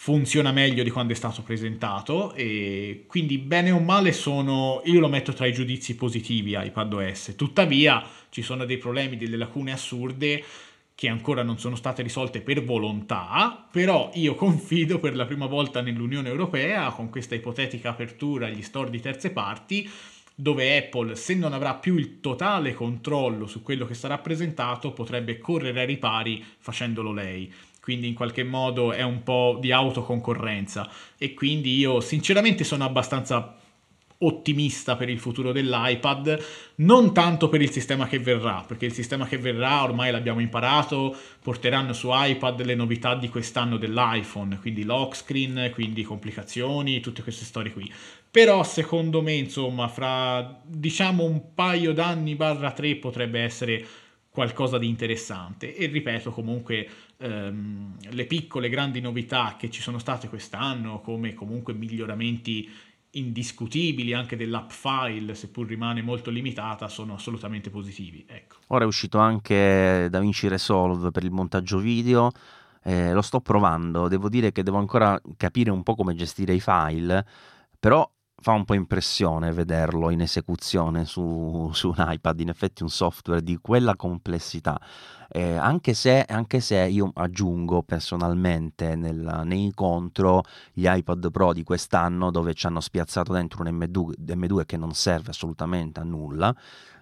funziona meglio di quando è stato presentato e quindi bene o male sono io lo metto tra i giudizi positivi iPadOS tuttavia ci sono dei problemi delle lacune assurde che ancora non sono state risolte per volontà, però io <laughs> confido per la prima volta nell'Unione Europea con questa ipotetica apertura agli store di terze parti dove Apple, se non avrà più il totale controllo su quello che sarà presentato, potrebbe correre ai ripari facendolo lei. Quindi in qualche modo è un po' di autoconcorrenza e quindi io sinceramente sono abbastanza ottimista per il futuro dell'iPad, non tanto per il sistema che verrà, perché il sistema che verrà ormai l'abbiamo imparato, porteranno su iPad le novità di quest'anno dell'iPhone, quindi lock screen, quindi complicazioni, tutte queste storie qui. Però secondo me, insomma, fra diciamo un paio d'anni barra tre potrebbe essere qualcosa di interessante e ripeto comunque ehm, le piccole grandi novità che ci sono state quest'anno come comunque miglioramenti indiscutibili anche dell'app file, seppur rimane molto limitata, sono assolutamente positivi. Ecco. Ora è uscito anche DaVinci Resolve per il montaggio video, eh, lo sto provando, devo dire che devo ancora capire un po' come gestire i file, però fa un po' impressione vederlo in esecuzione su, <laughs> su un iPad, in effetti un software di quella complessità. Eh, anche, se, anche, se, io aggiungo personalmente nel, nei contro gli iPad Pro di quest'anno dove ci hanno spiazzato dentro un M2, M2 che non serve assolutamente a nulla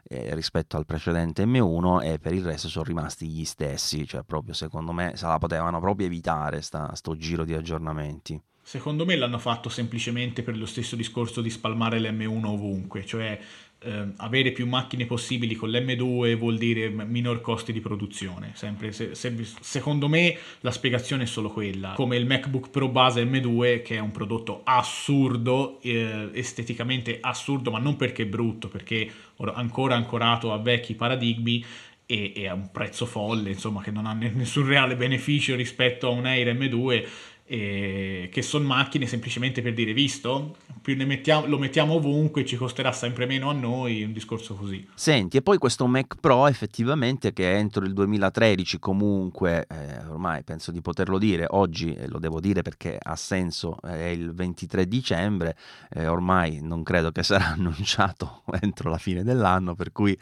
eh, rispetto al precedente M1 e per il resto sono rimasti gli stessi, cioè proprio secondo me se la potevano proprio evitare sta, sto giro di aggiornamenti. Secondo me l'hanno fatto semplicemente per lo stesso discorso di spalmare l'M1 ovunque, cioè eh, avere più macchine possibili con l'M2 vuol dire minor costi di produzione. Sempre, se, se, secondo me la spiegazione è solo quella, come il MacBook Pro base M2 che è un prodotto assurdo, eh, esteticamente assurdo, ma non perché è brutto, perché ancora ancorato a vecchi paradigmi e, a un prezzo folle, insomma, che non ha nessun reale beneficio rispetto a un Air M2 eh, che sono macchine semplicemente per dire visto, più ne mettiamo, lo mettiamo ovunque, ci costerà sempre meno a noi, un discorso così. Senti, e poi questo Mac Pro effettivamente che entro il 2013 comunque, eh, ormai penso di poterlo dire, oggi eh, lo devo dire perché ha senso, è il 23 dicembre, eh, ormai non credo che sarà <laughs> annunciato entro la fine dell'anno, per cui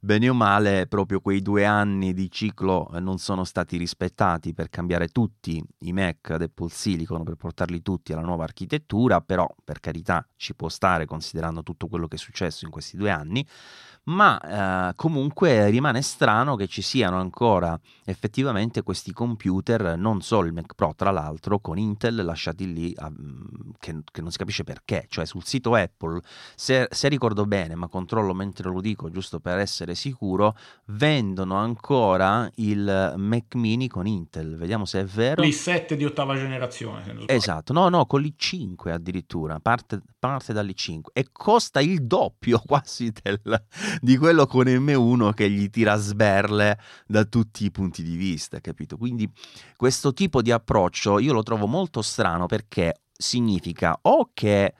bene o male proprio quei due anni di ciclo eh, non sono stati rispettati per cambiare tutti i Mac ad Apple Silicon per portarli tutti alla nuova architettura, però per carità ci può stare considerando tutto quello che è successo in questi due anni, ma eh, comunque rimane strano che ci siano ancora effettivamente questi computer, non solo il Mac Pro tra l'altro, con Intel lasciati lì a, mm, che, che, non si capisce perché, cioè sul sito Apple, se, se, ricordo bene, ma controllo mentre lo dico giusto per essere sicuro, vendono ancora il Mac mini con Intel, vediamo se è vero. L'i7 di ottava generazione. esatto, no, no, con l'i5 addirittura, parte, parte dall'i5 e costa il doppio <laughs> quasi del di quello con M1 che gli tira sberle da tutti i punti di vista, capito? Quindi questo tipo di approccio io lo trovo molto strano perché significa o che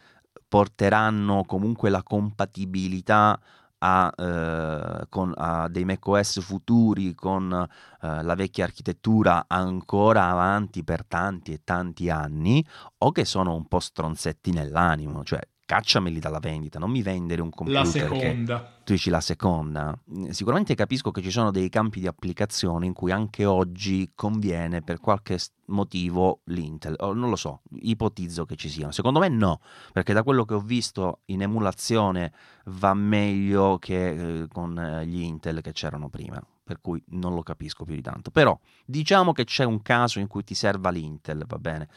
porteranno comunque la compatibilità a, eh, con, a dei macOS futuri con eh, la vecchia architettura ancora avanti per tanti e tanti anni o che sono un po' stronzetti nell'animo, cioè cacciameli dalla vendita, non mi vendere un computer. La seconda. tu dici la seconda. Sicuramente capisco che ci sono dei campi di applicazione in cui anche oggi conviene per qualche motivo l'Intel. non lo so, ipotizzo che ci siano. Secondo me no, perché da quello che ho visto in emulazione va meglio che eh, con eh, gli Intel che c'erano prima per cui non lo capisco più di tanto. Però diciamo che c'è un caso in cui ti serva l'Intel, va bene?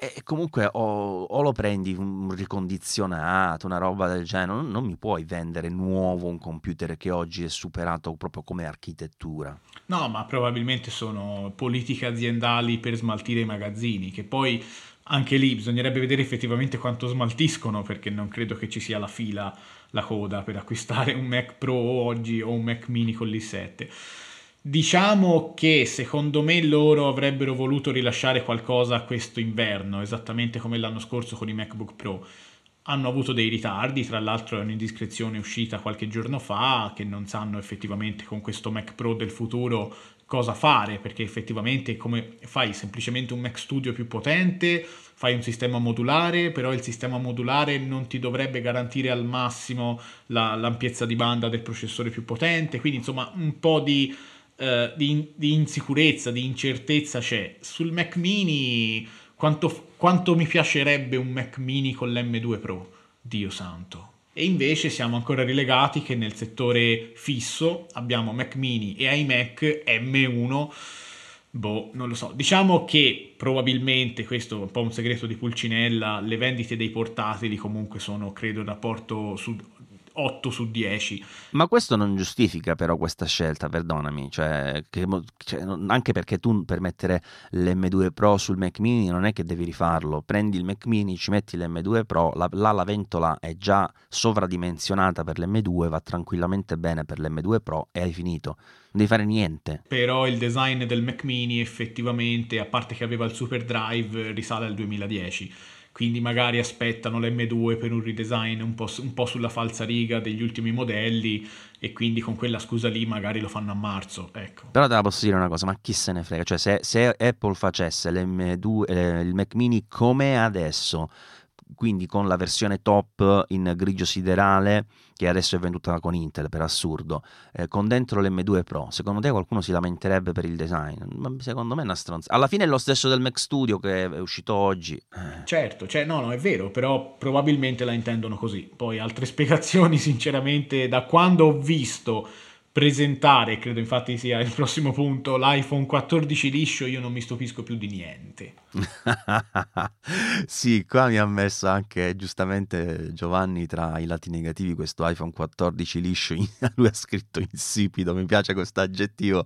E comunque o, o, lo prendi un ricondizionato, una roba del genere, non, non, mi puoi vendere nuovo un computer che oggi è superato proprio come architettura. No, ma probabilmente sono politiche aziendali per smaltire i magazzini, che poi anche lì bisognerebbe vedere effettivamente quanto smaltiscono, perché non credo che ci sia la fila, la coda per acquistare un Mac Pro oggi o un Mac mini con l'i7 Diciamo che secondo me loro avrebbero voluto rilasciare qualcosa questo inverno, esattamente come l'anno scorso con i MacBook Pro. Hanno avuto dei ritardi, tra l'altro è un'indiscrezione uscita qualche giorno fa, che non sanno effettivamente con questo Mac Pro del futuro cosa fare, perché effettivamente come fai semplicemente un Mac Studio più potente, fai un sistema modulare, però il sistema modulare non ti dovrebbe garantire al massimo la, l'ampiezza di banda del processore più potente, quindi insomma un po' di eh, di, di, insicurezza, di incertezza c'è. Sul Mac mini, quanto, quanto mi piacerebbe un Mac mini con l'M2 Pro? Dio santo. E invece siamo ancora rilegati che nel settore fisso abbiamo Mac mini e iMac M1. Boh, non lo so. Diciamo che probabilmente, questo è un po' un segreto di Pulcinella, le vendite dei portatili comunque sono, credo, il rapporto su 8 su 10. Ma questo non giustifica però questa scelta, perdonami, cioè, che, cioè, anche perché tu per mettere l'M2 Pro sul Mac mini non è che devi rifarlo, prendi il Mac mini, ci metti l'M2 Pro, la, là la ventola è già sovradimensionata per l'M2, va tranquillamente bene per l'M2 Pro e hai finito. Non devi fare niente. Però il design del Mac mini effettivamente, a parte che aveva il Super Drive, risale al 2010 quindi magari aspettano l'M2 per un redesign un po', un po', sulla falsa riga degli ultimi modelli e quindi con quella scusa lì magari lo fanno a marzo. Ecco. Però te la posso dire una cosa, ma chi se ne frega? Cioè se, se Apple facesse l'M2, eh, il Mac mini come adesso, quindi con la versione top in grigio siderale che adesso è venduta con Intel per assurdo, eh, con dentro l'M2 Pro, secondo te qualcuno si lamenterebbe per il design? Ma secondo me è una stronza. Alla fine è lo stesso del Mac Studio che è uscito oggi. Eh. Certo, cioè, no, no, è vero, però probabilmente la intendono così. Poi altre <laughs> spiegazioni, sinceramente, da quando ho visto presentare, credo infatti sia il prossimo punto, l'iPhone 14 liscio, io non mi stupisco più di niente. <laughs> sì, qua mi ha messo anche giustamente Giovanni tra i lati negativi questo iPhone 14 liscio, <laughs> lui ha scritto insipido, mi piace questo aggettivo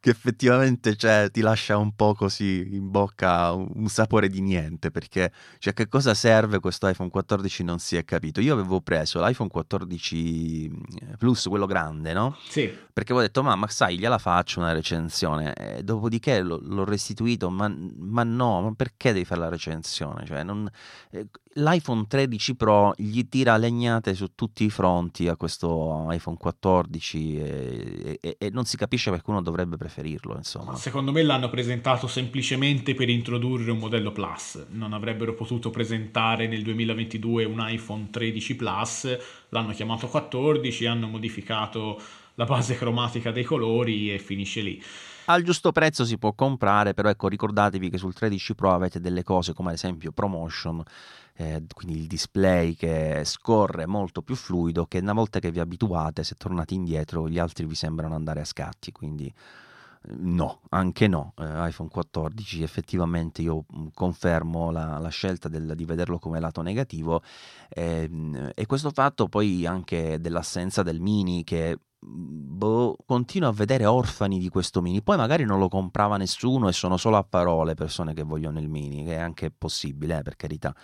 che effettivamente cioè, ti lascia un po' così in bocca un sapore di niente, perché cioè, che cosa serve questo iPhone 14 non si è capito. Io avevo preso l'iPhone 14 Plus, quello grande, no? Sì. Perché avevo detto, ma, sai, gliela faccio una recensione. E dopodiché lo, l'ho restituito, ma, ma, no, ma perché devi fare la recensione? Cioè, non, eh, l'iPhone 13 Pro gli tira legnate su tutti i fronti a questo iPhone 14 e, e, e non si capisce perché uno dovrebbe preferirlo, insomma. Secondo me l'hanno presentato semplicemente per introdurre un modello Plus. Non avrebbero potuto presentare nel 2022 un iPhone 13 Plus, l'hanno chiamato 14, hanno modificato la base cromatica dei colori e finisce lì. Al giusto prezzo si può comprare, però ecco ricordatevi che sul 13 Pro avete delle cose come ad esempio Promotion, eh, quindi il display che scorre molto più fluido, che una volta che vi abituate, se tornate indietro, gli altri vi sembrano andare a scatti, quindi eh, no, anche no, eh, iPhone 14 effettivamente io mm, confermo la, la scelta del, di vederlo come lato negativo eh, e questo fatto poi anche dell'assenza del mini che boh, continuo a vedere orfani di questo mini. Poi magari non lo comprava nessuno e sono solo a parole persone che vogliono il mini, che è anche possibile, eh, per carità.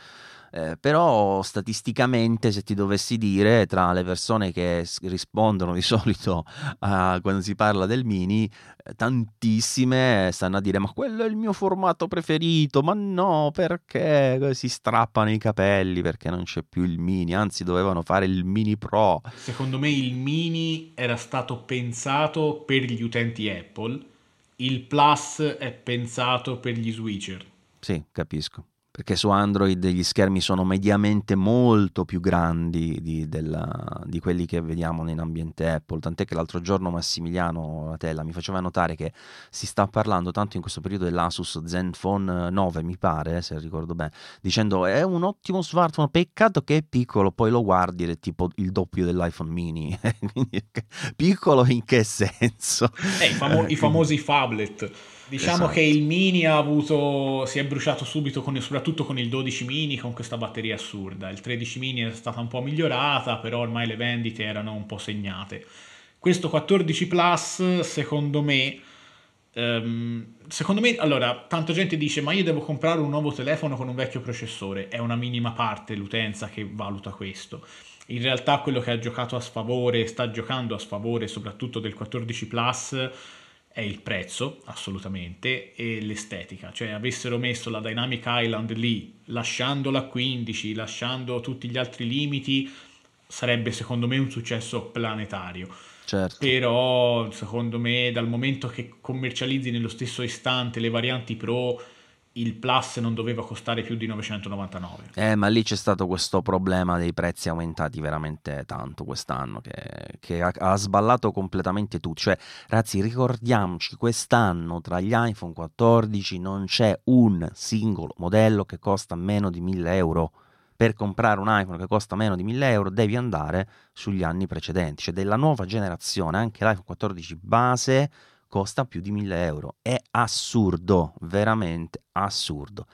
Eh, però statisticamente se ti dovessi dire tra le persone che rispondono di <laughs> solito a, quando si parla del mini eh, tantissime stanno a dire ma quello è il mio formato preferito ma no perché? Si strappano i capelli perché non c'è più il mini anzi dovevano fare il mini pro. Secondo me il mini era stato pensato per gli utenti Apple il plus è pensato per gli switcher. Sì capisco perché su Android gli schermi sono mediamente molto più grandi di, della, di, quelli che vediamo in ambiente Apple, tant'è che l'altro giorno Massimiliano Latella mi faceva notare che si sta parlando tanto in questo periodo dell'Asus Zenfone 9, mi pare, se ricordo bene, dicendo è un ottimo smartphone, peccato che è piccolo, poi lo guardi ed è tipo il doppio dell'iPhone mini, <laughs> piccolo in che senso? Eh, i, famo- i famosi phablet. Diciamo esatto. che il mini ha avuto, si è bruciato subito, con, soprattutto con il 12 mini, con questa batteria assurda. Il 13 mini è stata un po' migliorata, però ormai le vendite erano un po' segnate. Questo 14 Plus, secondo me, um, secondo me, allora, tanta gente dice, ma io devo comprare un nuovo telefono con un vecchio processore. È una minima parte l'utenza che valuta questo. In realtà quello che ha giocato a sfavore, sta giocando a sfavore soprattutto del 14 Plus è il prezzo, assolutamente, e l'estetica. Cioè, avessero messo la Dynamic Island lì, lasciandola a 15, lasciando tutti gli altri limiti, sarebbe secondo me un successo planetario. Certo. Però, secondo me, dal momento che commercializzi nello stesso istante le varianti Pro il Plus non doveva costare più di 999. Eh, ma lì c'è stato questo problema dei prezzi aumentati veramente tanto quest'anno che, che ha, ha, sballato completamente tutto. Cioè, ragazzi, ricordiamoci, quest'anno tra gli iPhone 14 non c'è un singolo modello che costa meno di 1000 euro. Per comprare un iPhone che costa meno di 1000 euro devi andare sugli anni precedenti, cioè della nuova generazione, anche l'iPhone 14 base costa più di 1000 euro. È assurdo, veramente assurdo.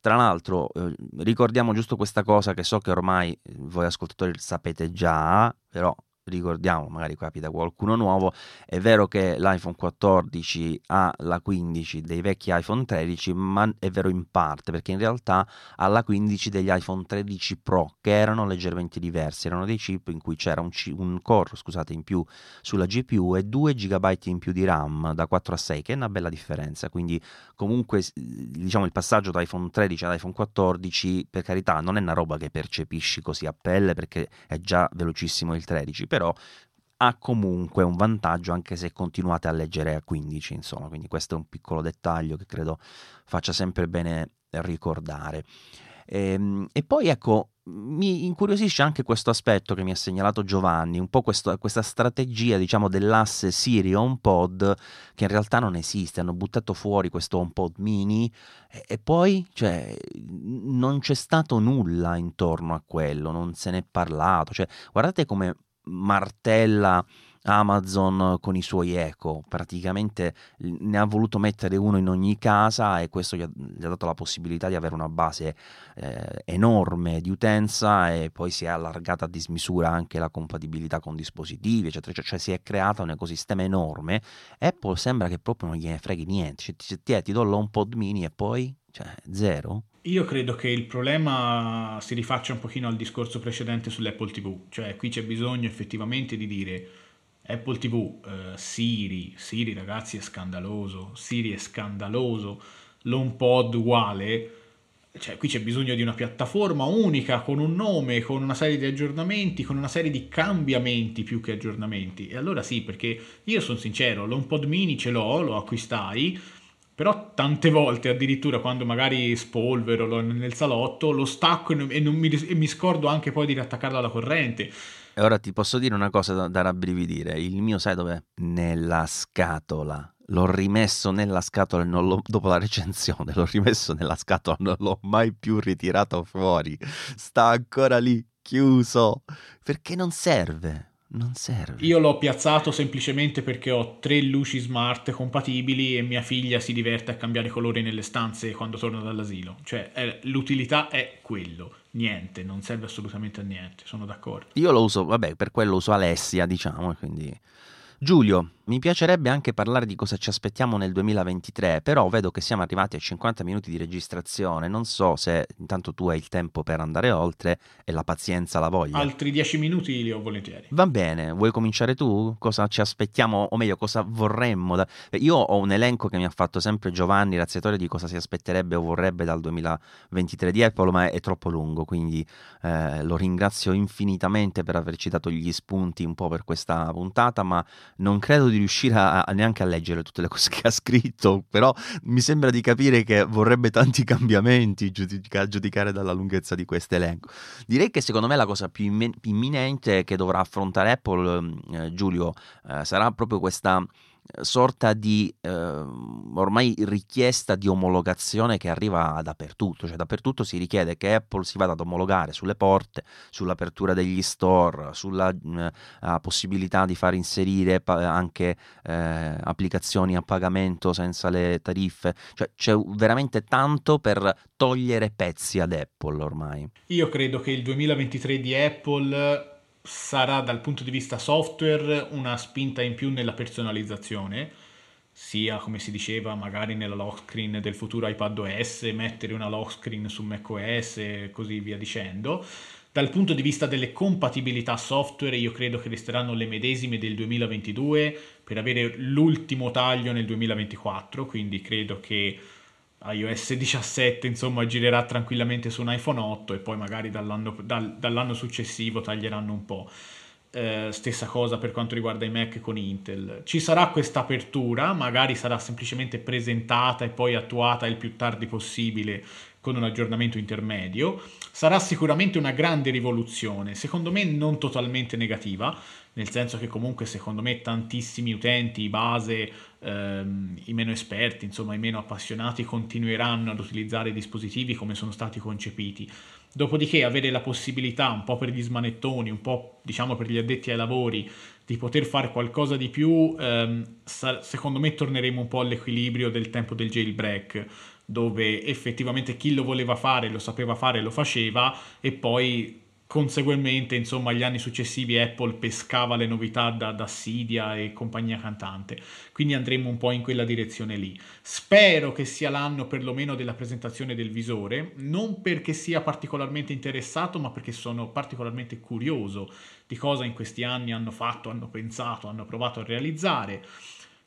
Tra l'altro, eh, ricordiamo giusto questa cosa che so che ormai voi ascoltatori sapete già, però ricordiamo, magari capita qualcuno nuovo, è vero che l'iPhone 14 ha la 15 dei vecchi iPhone 13, ma è vero in parte, perché in realtà ha la 15 degli iPhone 13 Pro, che erano leggermente diversi, erano dei chip in cui c'era un, c- un core scusate, in più sulla GPU e 2 GB in più di RAM da 4 a 6, che è una bella differenza, quindi comunque diciamo il passaggio da iPhone 13 ad iPhone 14, per carità, non è una roba che percepisci così a pelle, perché è già velocissimo il 13, però ha comunque un vantaggio anche se continuate a leggere a 15, insomma, quindi questo è un piccolo dettaglio che credo faccia sempre bene ricordare. E, ehm, e poi ecco, mi incuriosisce anche questo aspetto che mi ha segnalato Giovanni, un po' questo, questa strategia diciamo dell'asse Siri HomePod che in realtà non esiste, hanno buttato fuori questo HomePod mini e, e poi cioè, non c'è stato nulla intorno a quello, non se n'è parlato, cioè, guardate come martella Amazon con i suoi eco, praticamente ne ha voluto mettere uno in ogni casa e questo gli ha, gli ha dato la possibilità di avere una base eh, enorme di utenza e poi si è allargata a dismisura anche la compatibilità con dispositivi, eccetera, cioè, cioè si è creato un ecosistema enorme. Apple sembra che proprio non gliene freghi niente, cioè, ti, ti, do l'HomePod mini e poi, cioè, zero. Io credo che il problema si rifaccia un pochino al discorso precedente sull'Apple TV, cioè qui c'è bisogno effettivamente di dire Apple TV, eh, Siri, Siri ragazzi è scandaloso, Siri è scandaloso, l'HomePod uguale, cioè qui c'è bisogno di una piattaforma unica con un nome, con una serie di aggiornamenti, con una serie di cambiamenti più che aggiornamenti. E allora sì, perché io sono sincero, l'HomePod mini ce l'ho, lo acquistai, però tante volte, addirittura quando magari spolvero nel salotto, lo stacco e, mi, e mi scordo anche poi di riattaccarlo alla corrente. E ora ti posso dire una cosa da, da rabbrividire. Il mio sai dov'è? Nella scatola. L'ho rimesso nella scatola l'ho, dopo la recensione, l'ho rimesso nella scatola, non l'ho mai più ritirato fuori. Sta ancora lì, chiuso. Perché non serve non serve. Io l'ho piazzato semplicemente perché ho tre luci smart compatibili e mia figlia si diverte a cambiare colori nelle stanze quando torna dall'asilo. Cioè, è, l'utilità è quello. Niente, non serve assolutamente a niente, sono d'accordo. Io lo uso, vabbè, per quello uso Alessia, diciamo, quindi Giulio, mi piacerebbe anche parlare di cosa ci aspettiamo nel 2023, però vedo che siamo arrivati a 50 minuti di registrazione, non so se intanto tu hai il tempo per andare oltre e la pazienza, la voglia. Altri 10 minuti li ho volentieri. Va bene, vuoi cominciare tu? Cosa ci aspettiamo, o meglio, cosa vorremmo? Da... Io ho un elenco che mi ha fatto sempre Giovanni, razziatore di cosa si aspetterebbe o vorrebbe dal 2023 di Apple, ma è, troppo lungo, quindi eh, lo ringrazio infinitamente per averci dato gli spunti un po' per questa puntata, ma non credo di riuscire a, a neanche a leggere tutte le cose <laughs> che ha scritto, però mi sembra di capire che vorrebbe tanti <laughs> cambiamenti giudica, giudicare dalla lunghezza di questo elenco. Direi che secondo me la cosa più imminente che dovrà affrontare Apple, eh, Giulio, eh, sarà proprio questa sorta di eh, ormai richiesta di omologazione che arriva dappertutto, cioè dappertutto si richiede che Apple si vada ad omologare sulle porte, sull'apertura degli store, sulla eh, possibilità di far inserire pa- anche eh, applicazioni a pagamento senza le tariffe, cioè c'è veramente tanto per togliere pezzi ad Apple ormai. Io credo che il 2023 di Apple sarà dal punto di vista software una spinta in più nella personalizzazione, sia come si diceva magari nella lock screen del futuro iPad OS, mettere una lock screen su macOS e così via dicendo. Dal punto di vista delle compatibilità software io credo che resteranno le medesime del 2022 per avere l'ultimo taglio nel 2024, quindi credo che iOS 17 insomma girerà tranquillamente su un iPhone 8 e poi magari dall'anno, dal, dall'anno successivo taglieranno un po'. Eh, stessa cosa per quanto riguarda i Mac con Intel. Ci sarà questa apertura, magari sarà semplicemente presentata e poi attuata il più tardi possibile con un aggiornamento intermedio. Sarà sicuramente una grande rivoluzione, secondo me non totalmente negativa, nel senso che comunque secondo me tantissimi utenti base, ehm, i meno esperti, insomma i meno appassionati continueranno ad utilizzare i dispositivi come sono stati concepiti. Dopodiché avere la possibilità, un po' per gli smanettoni, un po' diciamo per gli addetti ai lavori, di poter fare qualcosa di più, ehm, sa- secondo me torneremo un po' all'equilibrio del tempo del jailbreak, dove effettivamente chi lo voleva fare lo sapeva fare lo faceva e poi conseguentemente, insomma, gli anni successivi Apple pescava le novità da, da Cydia e compagnia cantante. Quindi andremo un po' in quella direzione lì. Spero che sia l'anno perlomeno della presentazione del visore, non perché sia particolarmente interessato, ma perché sono particolarmente curioso di cosa in questi anni hanno fatto, hanno pensato, hanno provato a realizzare.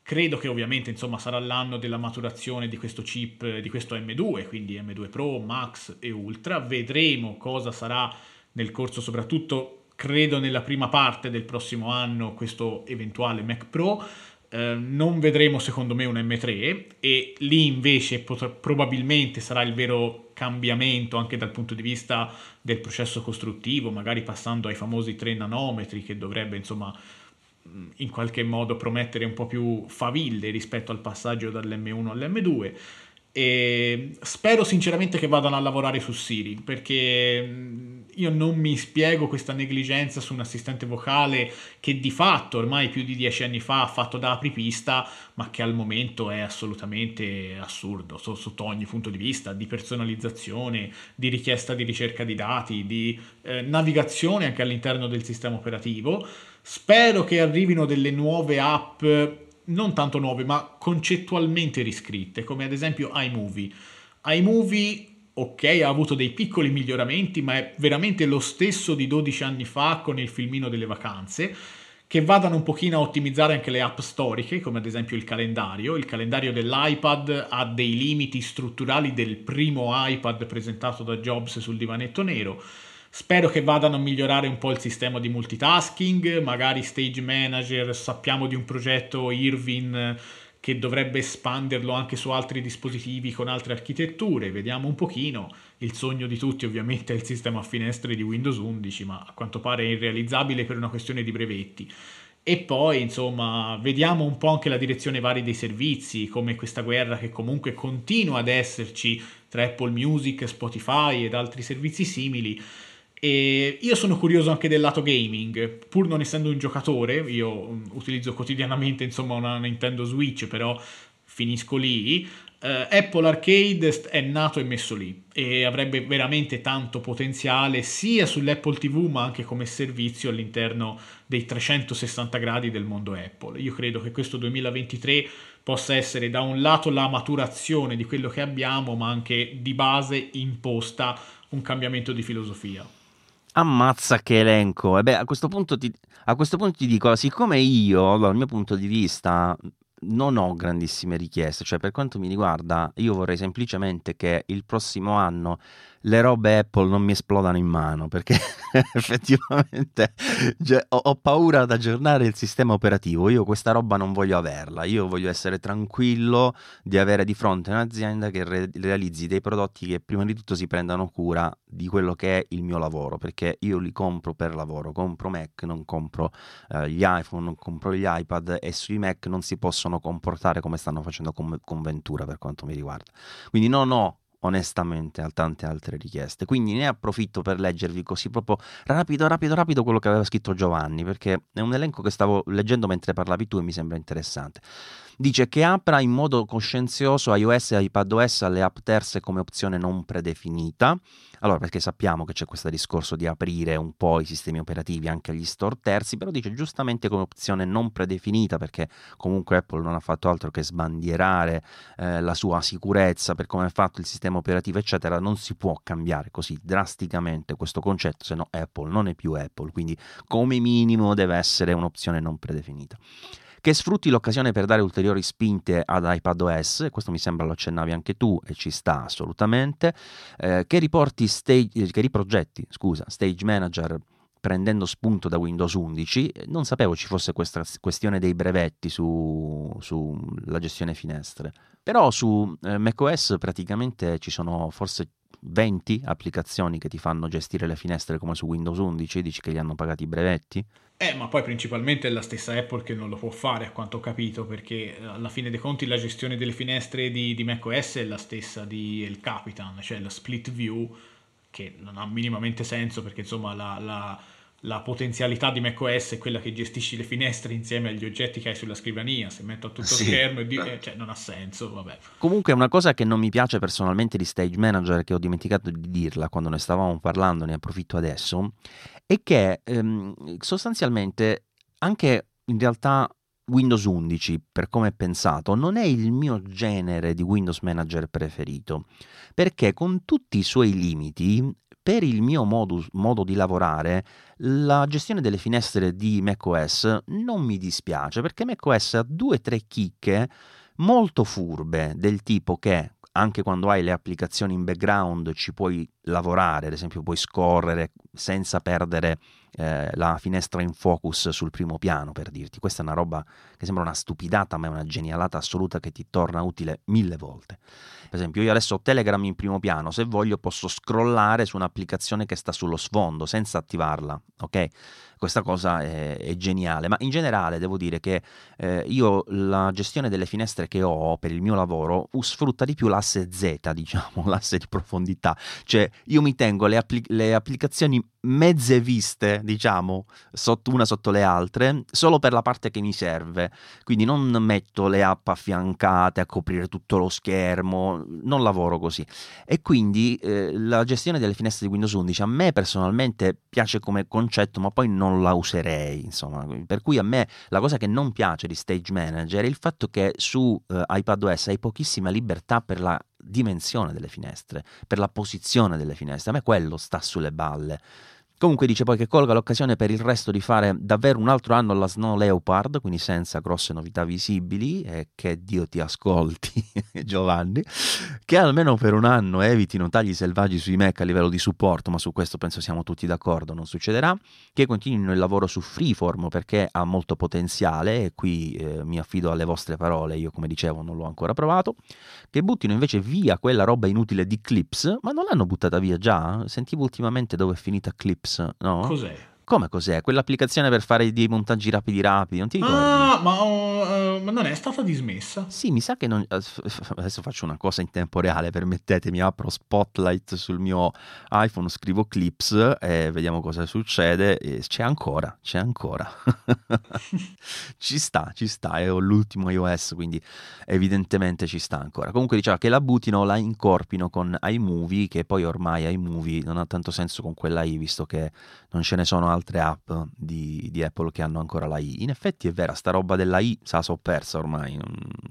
Credo che ovviamente insomma, sarà l'anno della maturazione di questo chip, di questo M2, quindi M2 Pro, Max e Ultra. Vedremo cosa sarà nel corso soprattutto credo nella prima parte del prossimo anno questo eventuale Mac Pro. Eh, non vedremo secondo me un M3 e lì invece pot- probabilmente sarà il vero cambiamento anche dal punto di vista del processo costruttivo, magari passando ai famosi 3 nanometri che dovrebbe insomma in qualche modo promettere un po' più faville rispetto al passaggio dall'M1 all'M2 e spero sinceramente che vadano a lavorare su Siri perché io non mi spiego questa negligenza su un assistente vocale che di fatto ormai più di dieci anni fa ha fatto da apripista ma che al momento è assolutamente assurdo sotto ogni punto di vista di personalizzazione, di richiesta di ricerca di dati, di eh, navigazione anche all'interno del sistema operativo. Spero che arrivino delle nuove app non tanto nuove, ma concettualmente riscritte, come ad esempio iMovie. iMovie, ok, ha avuto dei piccoli miglioramenti, ma è veramente lo stesso di 12 anni fa con il filmino delle vacanze, che vadano un pochino a ottimizzare anche le app storiche, come ad esempio il calendario. Il calendario dell'iPad ha dei limiti strutturali del primo iPad presentato da Jobs sul divanetto nero Spero che vadano a migliorare un po' il sistema di multitasking, magari Stage Manager, sappiamo di un progetto Irvin che dovrebbe espanderlo anche su altri dispositivi con altre architetture, vediamo un pochino. Il sogno di tutti ovviamente è il sistema a finestre di Windows 11, ma a quanto pare è irrealizzabile per una questione di brevetti. E poi, insomma, vediamo un po' anche la direzione vari dei servizi, come questa guerra che comunque continua ad esserci tra Apple Music, Spotify ed altri servizi simili. E io sono curioso anche del lato gaming, pur non essendo un giocatore, io mm, utilizzo quotidianamente insomma una Nintendo Switch, però finisco lì. Uh, Apple Arcade è nato e messo lì e avrebbe veramente tanto potenziale sia sull'Apple TV ma anche come servizio all'interno dei 360 gradi del mondo Apple. Io credo che questo 2023 possa essere da un lato la maturazione di quello che abbiamo ma anche di base imposta un cambiamento di filosofia. Ammazza che elenco. E beh, a questo punto ti, a questo punto ti dico, siccome io, dal mio punto di vista, non ho grandissime richieste, cioè per quanto mi riguarda io vorrei semplicemente che il prossimo anno le robe Apple non mi esplodano in mano perché <laughs> effettivamente cioè, ho, ho, paura ad aggiornare il sistema operativo. Io questa roba non voglio averla. Io voglio essere tranquillo di avere di fronte un'azienda che re- realizzi dei prodotti che prima di tutto si prendano cura di quello che è il mio lavoro perché io li compro per lavoro. Compro Mac, non compro eh, gli iPhone, non compro gli iPad e sui Mac non si possono comportare come stanno facendo con, con Ventura per quanto mi riguarda. Quindi non ho onestamente a tante altre richieste. Quindi ne approfitto per leggervi così proprio rapido, rapido, rapido quello che aveva scritto Giovanni, perché è un elenco che stavo leggendo mentre parlavi tu e mi sembra interessante dice che apra in modo coscienzioso iOS e iPadOS alle app terze come opzione non predefinita. Allora, perché sappiamo che c'è questo discorso di aprire un po' i sistemi operativi anche agli store terzi, però dice giustamente come opzione non predefinita, perché comunque Apple non ha fatto altro che sbandierare eh, la sua sicurezza per come è fatto il sistema operativo, eccetera. Non si può cambiare così drasticamente questo concetto, se no Apple non è più Apple, quindi come minimo deve essere un'opzione non predefinita che sfrutti l'occasione per dare ulteriori spinte ad iPadOS, questo mi sembra lo accennavi anche tu e ci sta assolutamente, eh, che, riporti stage, che riprogetti scusa, Stage Manager prendendo spunto da Windows 11, non sapevo ci fosse questa questione dei brevetti sulla su gestione finestre. Però su eh, macOS praticamente ci sono forse 20 applicazioni che ti fanno gestire le finestre come su Windows 11, dici che gli hanno pagati i brevetti? Eh, ma poi principalmente è la stessa Apple che non lo può fare, a quanto ho capito, perché eh, alla fine dei conti la gestione delle finestre di, di macOS è la stessa di El Capitan, cioè la split view, che non ha minimamente senso perché insomma la, la la potenzialità di macOS è quella che gestisci le finestre insieme agli oggetti che hai sulla scrivania. Se metto a tutto sì. schermo e di- eh, cioè, non ha senso. Vabbè. Comunque, una cosa che non mi piace personalmente di Stage Manager, che ho dimenticato di dirla quando ne stavamo parlando, ne approfitto adesso, è che ehm, sostanzialmente anche in realtà Windows 11, per come è pensato, non è il mio genere di Windows Manager preferito, perché con tutti i suoi limiti per il mio modus, modo di lavorare, la gestione delle finestre di macOS non mi dispiace perché macOS ha due o tre chicche molto furbe del tipo che anche quando hai le applicazioni in background ci puoi lavorare, ad esempio puoi scorrere senza perdere eh, la finestra in focus sul primo piano, per dirti. Questa è una roba che sembra una stupidata, ma è una genialata assoluta che ti torna utile mille volte. Per esempio, io adesso ho Telegram in primo piano, se voglio posso scrollare su un'applicazione che sta sullo sfondo senza attivarla, ok? Questa cosa è, è geniale, ma in generale devo dire che eh, io la gestione delle finestre che ho per il mio lavoro sfrutta di più l'asse Z, <laughs> diciamo, l'asse di profondità, cioè io mi tengo le, appli- le applicazioni mezze viste, diciamo, sotto una sotto le altre, solo per la parte che mi serve. Quindi non metto le app affiancate a coprire tutto lo schermo, non lavoro così. E quindi eh, la gestione delle finestre di Windows 11 a me personalmente piace come concetto, ma poi non la userei, insomma. Per cui a me la cosa che non piace di Stage Manager è il fatto che su eh, iPadOS hai pochissima libertà per la dimensione delle finestre, per la posizione delle finestre. A me quello sta sulle balle. Comunque dice poi che colga l'occasione per il resto di fare davvero un altro anno alla Snow Leopard, quindi senza grosse novità visibili, e che Dio ti ascolti <laughs> Giovanni, che almeno per un anno evitino tagli selvaggi sui Mac a livello di supporto, ma su questo penso siamo tutti d'accordo, non succederà, che continuino il lavoro su Freeform perché ha molto potenziale e qui eh, mi affido alle vostre parole, io come dicevo non l'ho ancora provato, che buttino invece via quella roba inutile di Clips, ma non l'hanno buttata via già? Sentivo ultimamente dove è finita Clips Clips, no? Cos'è? Come cos'è? Quell'applicazione per fare dei montaggi rapidi rapidi, non ti ricordi? Ah, ma, uh, ma non è stata dismessa? Sì, mi sa che non... Adesso faccio una cosa in tempo reale, permettetemi, apro Spotlight sul mio iPhone, scrivo Clips e vediamo cosa succede. E c'è ancora, c'è ancora. <laughs> ci sta, ci sta, è l'ultimo iOS, quindi evidentemente ci sta ancora. Comunque diceva che la buttino, la incorpino con iMovie, che poi ormai iMovie non ha tanto senso con quella I, visto che non ce ne sono altre app di, di, Apple che hanno ancora la I. In effetti è vera, sta roba della I sa so persa ormai.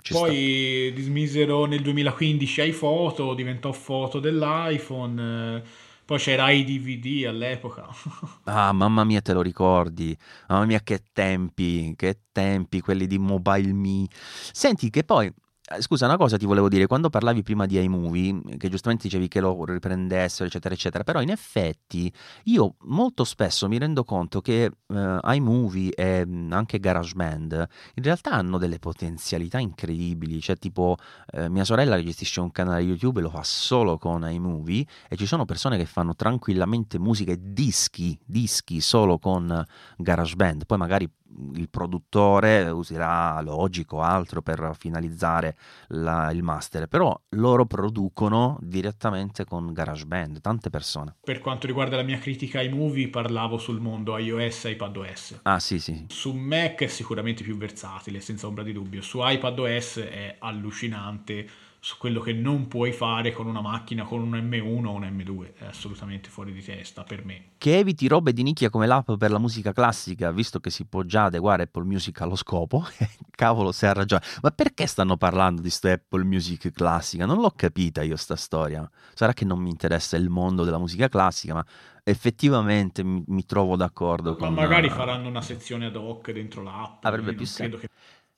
Poi sta. dismisero nel 2015 iPhoto, diventò foto dell'iPhone. Poi c'era i DVD all'epoca. <laughs> ah, mamma mia, te lo ricordi? Mamma mia, che tempi, che tempi, quelli di Mobile Me. Senti che poi scusa, una cosa ti volevo dire, quando parlavi prima di iMovie, che giustamente dicevi che lo riprendessero, eccetera, eccetera, però in effetti io molto spesso mi rendo conto che eh, iMovie e mm, anche GarageBand in realtà hanno delle potenzialità incredibili, cioè tipo eh, mia sorella che gestisce un canale YouTube lo fa solo con iMovie e ci sono persone che fanno tranquillamente musica e dischi, dischi solo con GarageBand, poi magari il produttore userà Logic o altro per finalizzare la, il master, però loro producono direttamente con GarageBand, tante persone. Per quanto riguarda la mia critica ai movie, parlavo sul mondo iOS e iPadOS. Ah sì sì. Su Mac è sicuramente più versatile, senza ombra di dubbio. Su iPadOS è allucinante su quello che non puoi fare con una macchina con un M1 o un M2, è assolutamente fuori di testa per me. Che eviti robe di nicchia come l'app per la musica classica, visto che si può già adeguare Apple Music allo scopo, <laughs> cavolo se ha ragione, ma perché stanno parlando di sto Apple Music classica? Non l'ho capita io sta storia, sarà che non mi interessa il mondo della musica classica, ma effettivamente mi, mi trovo d'accordo ma con... Ma magari faranno una sezione ad hoc dentro l'app. Avrebbe più senso. Che...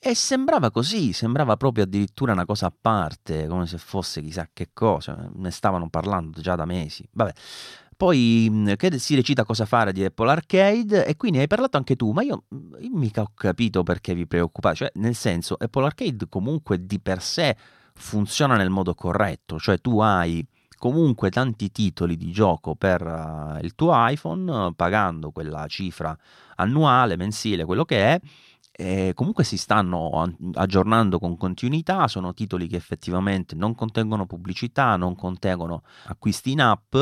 E sembrava così, sembrava proprio addirittura una cosa a parte, come se fosse chissà che cosa, ne stavano parlando già da mesi. Vabbè. Poi che si recita cosa fare di Apple Arcade e qui ne hai parlato anche tu, ma io, io mica ho capito perché vi preoccupate, cioè nel senso Apple Arcade comunque di per sé funziona nel modo corretto, cioè tu hai comunque tanti titoli di gioco per uh, il tuo iPhone pagando quella cifra annuale, mensile, quello che è e comunque si stanno aggiornando con continuità, sono titoli che effettivamente non contengono pubblicità, non contengono acquisti in app,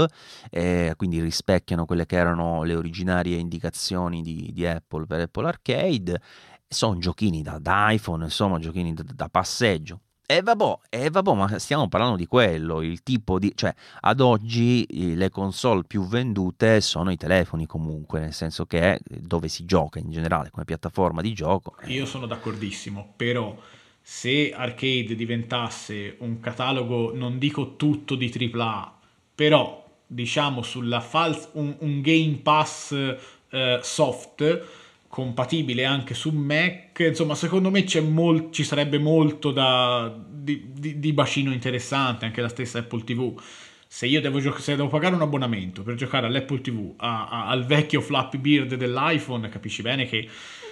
eh, quindi rispecchiano quelle che erano le originarie indicazioni di, di Apple per Apple Arcade. Sono giochini da, da iPhone, insomma, giochini da, da passeggio. E vabbè, e vabbè, ma stiamo parlando di quello, il tipo di... cioè ad oggi le console più vendute sono i telefoni comunque, nel senso che dove si gioca in generale come piattaforma di gioco. Eh. Io sono d'accordissimo, però se Arcade diventasse un catalogo, non dico tutto di AAA, però diciamo sulla fals- un, un Game Pass eh, soft compatibile anche su Mac. Insomma, secondo me mol- ci sarebbe molto da, di, di, di, bacino interessante, anche la stessa Apple TV. Se io devo, gio- se devo pagare un abbonamento per giocare all'Apple TV a, a, al vecchio Flappy Bird dell'iPhone, capisci bene che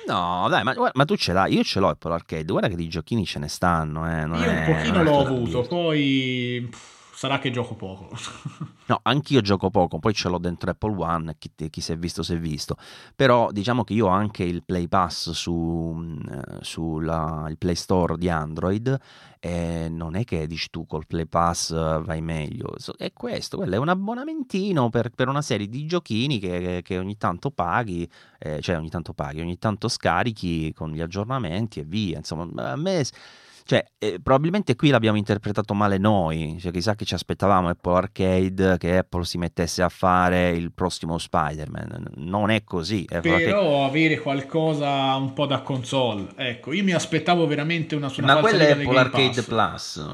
No, dai, ma, ma, tu ce l'hai, io ce l'ho Apple Arcade, guarda che di giochini ce ne stanno. Eh. io un pochino l'ho avuto, poi sarà che gioco poco. <laughs> no, anch'io gioco poco, poi ce l'ho dentro Apple One, chi, chi si è visto si è visto. Però diciamo che io ho anche il Play Pass su, eh, sul Play Store di Android e non è che dici tu col Play Pass vai meglio, è questo, quello è un abbonamentino per, per una serie di giochini che, che ogni tanto paghi, eh, cioè ogni tanto paghi, ogni tanto scarichi con gli aggiornamenti e via, insomma a me cioè, eh, probabilmente qui l'abbiamo interpretato male noi, cioè, chissà che ci aspettavamo Apple Arcade, che Apple si mettesse a fare il prossimo Spider-Man. Non è così. Apple Però Arcade... avere qualcosa un po' da console. Ecco, io mi aspettavo veramente una, una Ma quella è Apple Arcade Plus.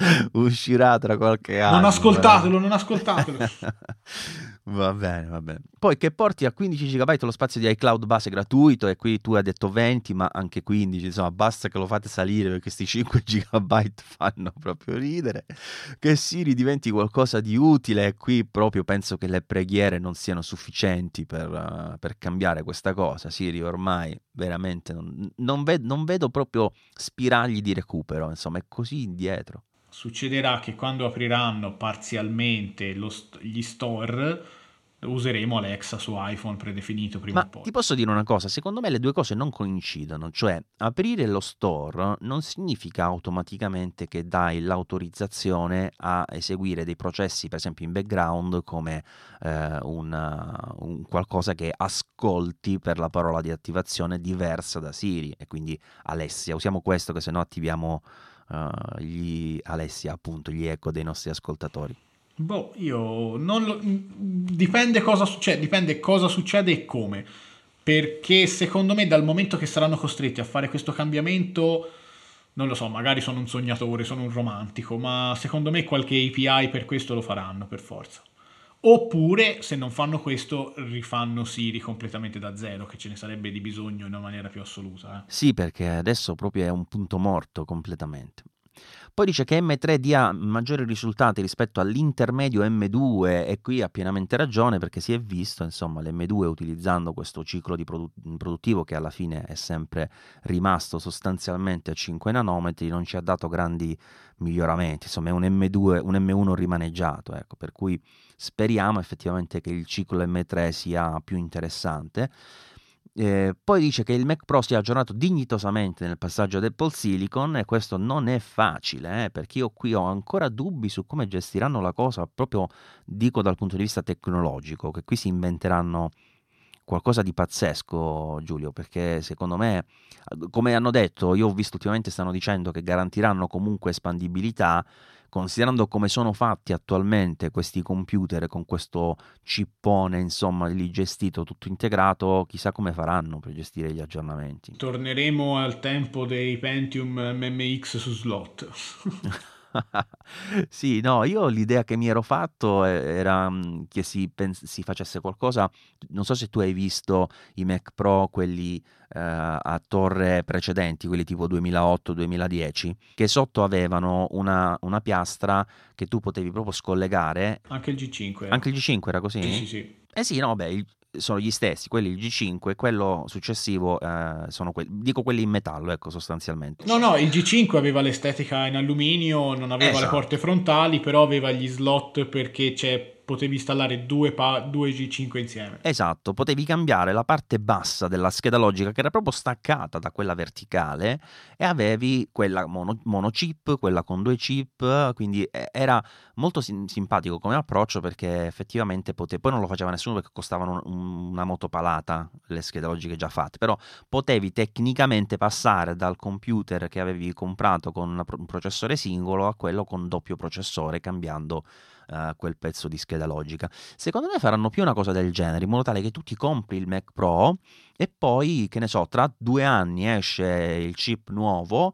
<laughs> Uscirà tra qualche anno. Non ascoltatelo, non ascoltatelo. <laughs> Va bene, va bene. Poi che porti a 15 GB lo spazio di iCloud base gratuito e qui tu hai detto 20, ma anche 15, insomma, basta che lo fate salire perché questi 5 GB fanno proprio ridere. Che Siri diventi qualcosa di utile e qui proprio penso che le preghiere non siano sufficienti per, uh, per cambiare questa cosa. Siri ormai veramente non, non, ved- non vedo proprio spiragli di recupero, insomma, è così indietro. Succederà che quando apriranno parzialmente lo, gli store useremo Alexa su iPhone predefinito prima Ma o poi. Ti posso dire una cosa, secondo me le due cose non coincidono, cioè aprire lo store non significa automaticamente che dai l'autorizzazione a eseguire dei processi, per esempio in background, come eh, un, un qualcosa che ascolti per la parola di attivazione diversa da Siri e quindi Alessia, usiamo questo che se no attiviamo uh, gli Alessia, appunto, gli eco dei nostri ascoltatori. Boh, io non lo... dipende cosa succede, dipende cosa succede e come. Perché secondo me dal momento che saranno costretti a fare questo cambiamento non lo so, magari sono un sognatore, sono un romantico, ma secondo me qualche API per questo lo faranno per forza. Oppure, se non fanno questo, rifanno Siri completamente da zero, che ce ne sarebbe di bisogno in una maniera più assoluta. Eh. Sì, perché adesso proprio è un punto morto completamente. Poi dice che M3 dia maggiori risultati rispetto all'intermedio M2 e qui ha pienamente ragione perché si è visto, insomma, l'M2 utilizzando questo ciclo produ- produttivo che alla fine è sempre rimasto sostanzialmente a 5 nanometri, non ci ha dato grandi miglioramenti, insomma è un M2, un M1 rimaneggiato, ecco, per cui speriamo effettivamente che il ciclo M3 sia più interessante. Eh, poi dice che il Mac Pro si è aggiornato dignitosamente nel passaggio ad Apple Silicon e questo non è facile eh, perché io qui ho ancora dubbi su come gestiranno la cosa proprio dico dal punto di vista tecnologico che qui si inventeranno qualcosa di pazzesco Giulio perché secondo me come hanno detto io ho visto ultimamente stanno dicendo che garantiranno comunque espandibilità considerando come sono fatti attualmente questi computer con questo cippone, insomma, lì gestito tutto integrato, chissà come faranno per gestire gli aggiornamenti. Torneremo al tempo dei Pentium MMX su slot. <laughs> <laughs> sì, no, io l'idea che mi ero fatto eh, era mm, che si, pens- si, facesse qualcosa, non so se tu hai visto i Mac Pro, quelli eh, a torre precedenti, quelli tipo 2008-2010, che sotto avevano una, una, piastra che tu potevi proprio scollegare. Anche il G5. Anche il G5 era così? Sì, sì, sì. Eh sì, no, beh, il, sono gli stessi, quelli il G5 e quello successivo eh, sono quelli, dico quelli in metallo, ecco sostanzialmente. No, no, il G5 aveva l'estetica in alluminio, non aveva esatto. le porte frontali, però aveva gli slot perché c'è potevi installare due, pa- due, G5 insieme. Esatto, potevi cambiare la parte bassa della scheda logica che era proprio staccata da quella verticale e avevi quella mono, mono chip, quella con due chip, quindi era molto sim- simpatico come approccio perché effettivamente potevi, poi non lo faceva nessuno perché costavano un, una motopalata le schede logiche già fatte, però potevi tecnicamente passare dal computer che avevi comprato con un processore singolo a quello con doppio processore cambiando uh, quel pezzo di scheda logica. Secondo me faranno più una cosa del genere, in modo tale che tu ti compri il Mac Pro e poi, che ne so, tra due anni esce il chip nuovo,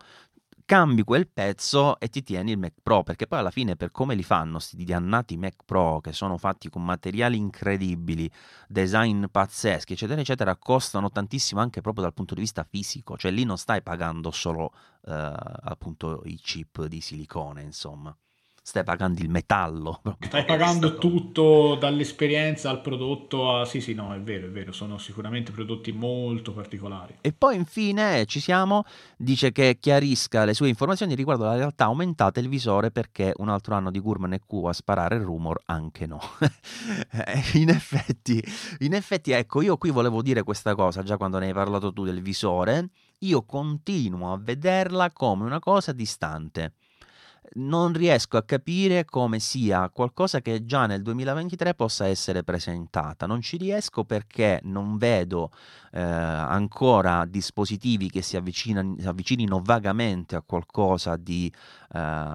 cambi quel pezzo e ti tieni il Mac Pro, perché poi alla fine per come li fanno questi dannati Mac Pro che sono fatti con materiali incredibili, design pazzeschi, eccetera, eccetera, costano tantissimo anche proprio dal punto di vista fisico, cioè lì non stai pagando solo eh, appunto i chip di silicone, insomma stai pagando il metallo. Stai pagando stato... tutto dall'esperienza al prodotto a... Sì, sì, no, è vero, è vero, sono sicuramente prodotti molto particolari. E poi infine ci siamo, dice che chiarisca le sue informazioni riguardo alla realtà aumentata il visore perché un altro anno di Gurman e Q a sparare il rumor, anche no. <laughs> in effetti, in effetti, ecco, io qui volevo dire questa cosa già quando ne hai parlato tu del visore, io continuo a vederla come una cosa distante non riesco a capire come sia qualcosa che già nel 2023 possa essere presentata. Non ci riesco perché non vedo eh, ancora dispositivi che si avvicinino vagamente a qualcosa di eh,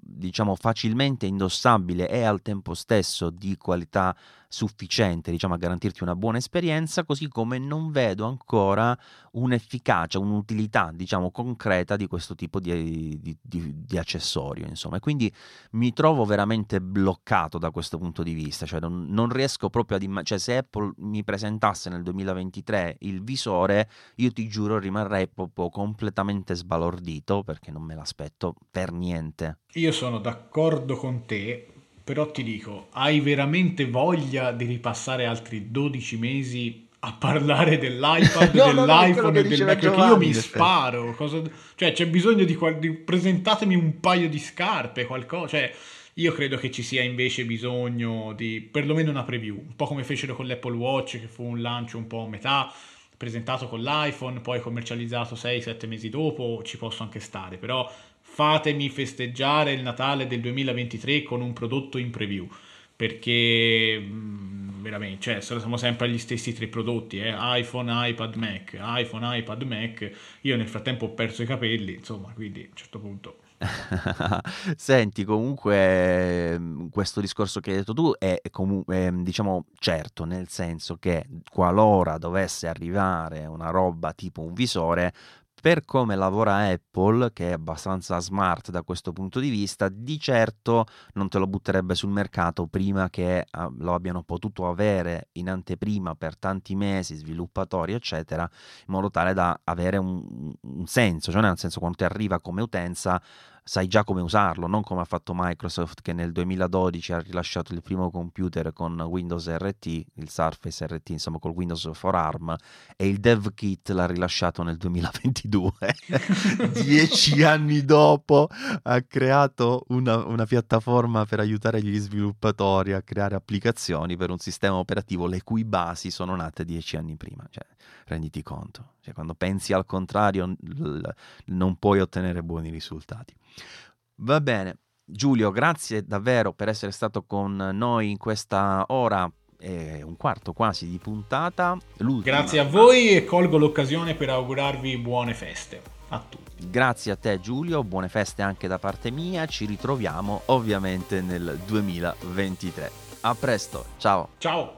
diciamo facilmente indossabile e al tempo stesso di qualità sufficiente diciamo, a garantirti una buona esperienza, così come non vedo ancora un'efficacia, un'utilità diciamo, concreta di questo tipo di, di, di, di accessorio. Insomma. E quindi mi trovo veramente bloccato da questo punto di vista, cioè non, non riesco proprio ad immaginare, cioè se Apple mi presentasse nel 2023 il visore, io ti giuro rimarrei proprio completamente sbalordito perché non me l'aspetto per niente. Io sono d'accordo con te, però ti dico, hai veramente voglia di ripassare altri 12 mesi a parlare dell'iPad, <laughs> no, dell'iPhone no, no, e del Mac? Perché io mi sparo. Cosa... Cioè, c'è bisogno di, di, Presentatemi un paio di scarpe, qualcosa. Cioè, io credo che ci sia invece bisogno di perlomeno una preview, un po' come fecero con l'Apple Watch, che fu un lancio un po' a metà, presentato con l'iPhone, poi commercializzato 6-7 mesi dopo, ci posso anche stare, però fatemi festeggiare il Natale del 2023 con un prodotto in preview perché mm, veramente cioè, siamo sempre agli stessi tre prodotti eh? iPhone, iPad, Mac iPhone, iPad, Mac io nel frattempo ho perso i capelli insomma quindi a un certo punto <laughs> Senti, comunque mm, questo discorso che hai detto tu è, comunque, diciamo, certo, nel senso che qualora dovesse arrivare una roba tipo un visore, per come lavora Apple, che è abbastanza smart da questo punto di vista, di certo non te lo butterebbe sul mercato prima che uh, lo abbiano potuto avere in anteprima per tanti mesi, sviluppatori, eccetera, in modo tale da avere un, un senso, cioè nel senso quando ti arriva come utenza sai già come usarlo, non come ha fatto Microsoft che nel 2012 ha rilasciato il primo computer con Windows RT, il Surface RT, insomma col Windows for ARM, e il dev kit l'ha rilasciato nel 2022. <laughs> Dieci anni dopo ha creato una, una, piattaforma per aiutare gli sviluppatori a creare applicazioni per un sistema operativo le cui basi sono nate dieci anni prima. Cioè, renditi conto, cioè, quando pensi al contrario non puoi ottenere buoni risultati. Va bene, Giulio, grazie davvero per essere stato con noi in questa ora e un quarto quasi di puntata. L'ultima. Grazie a voi e colgo l'occasione per augurarvi buone feste a tutti. Grazie a te Giulio, buone feste anche da parte mia, ci ritroviamo ovviamente nel 2023. A presto, ciao. Ciao.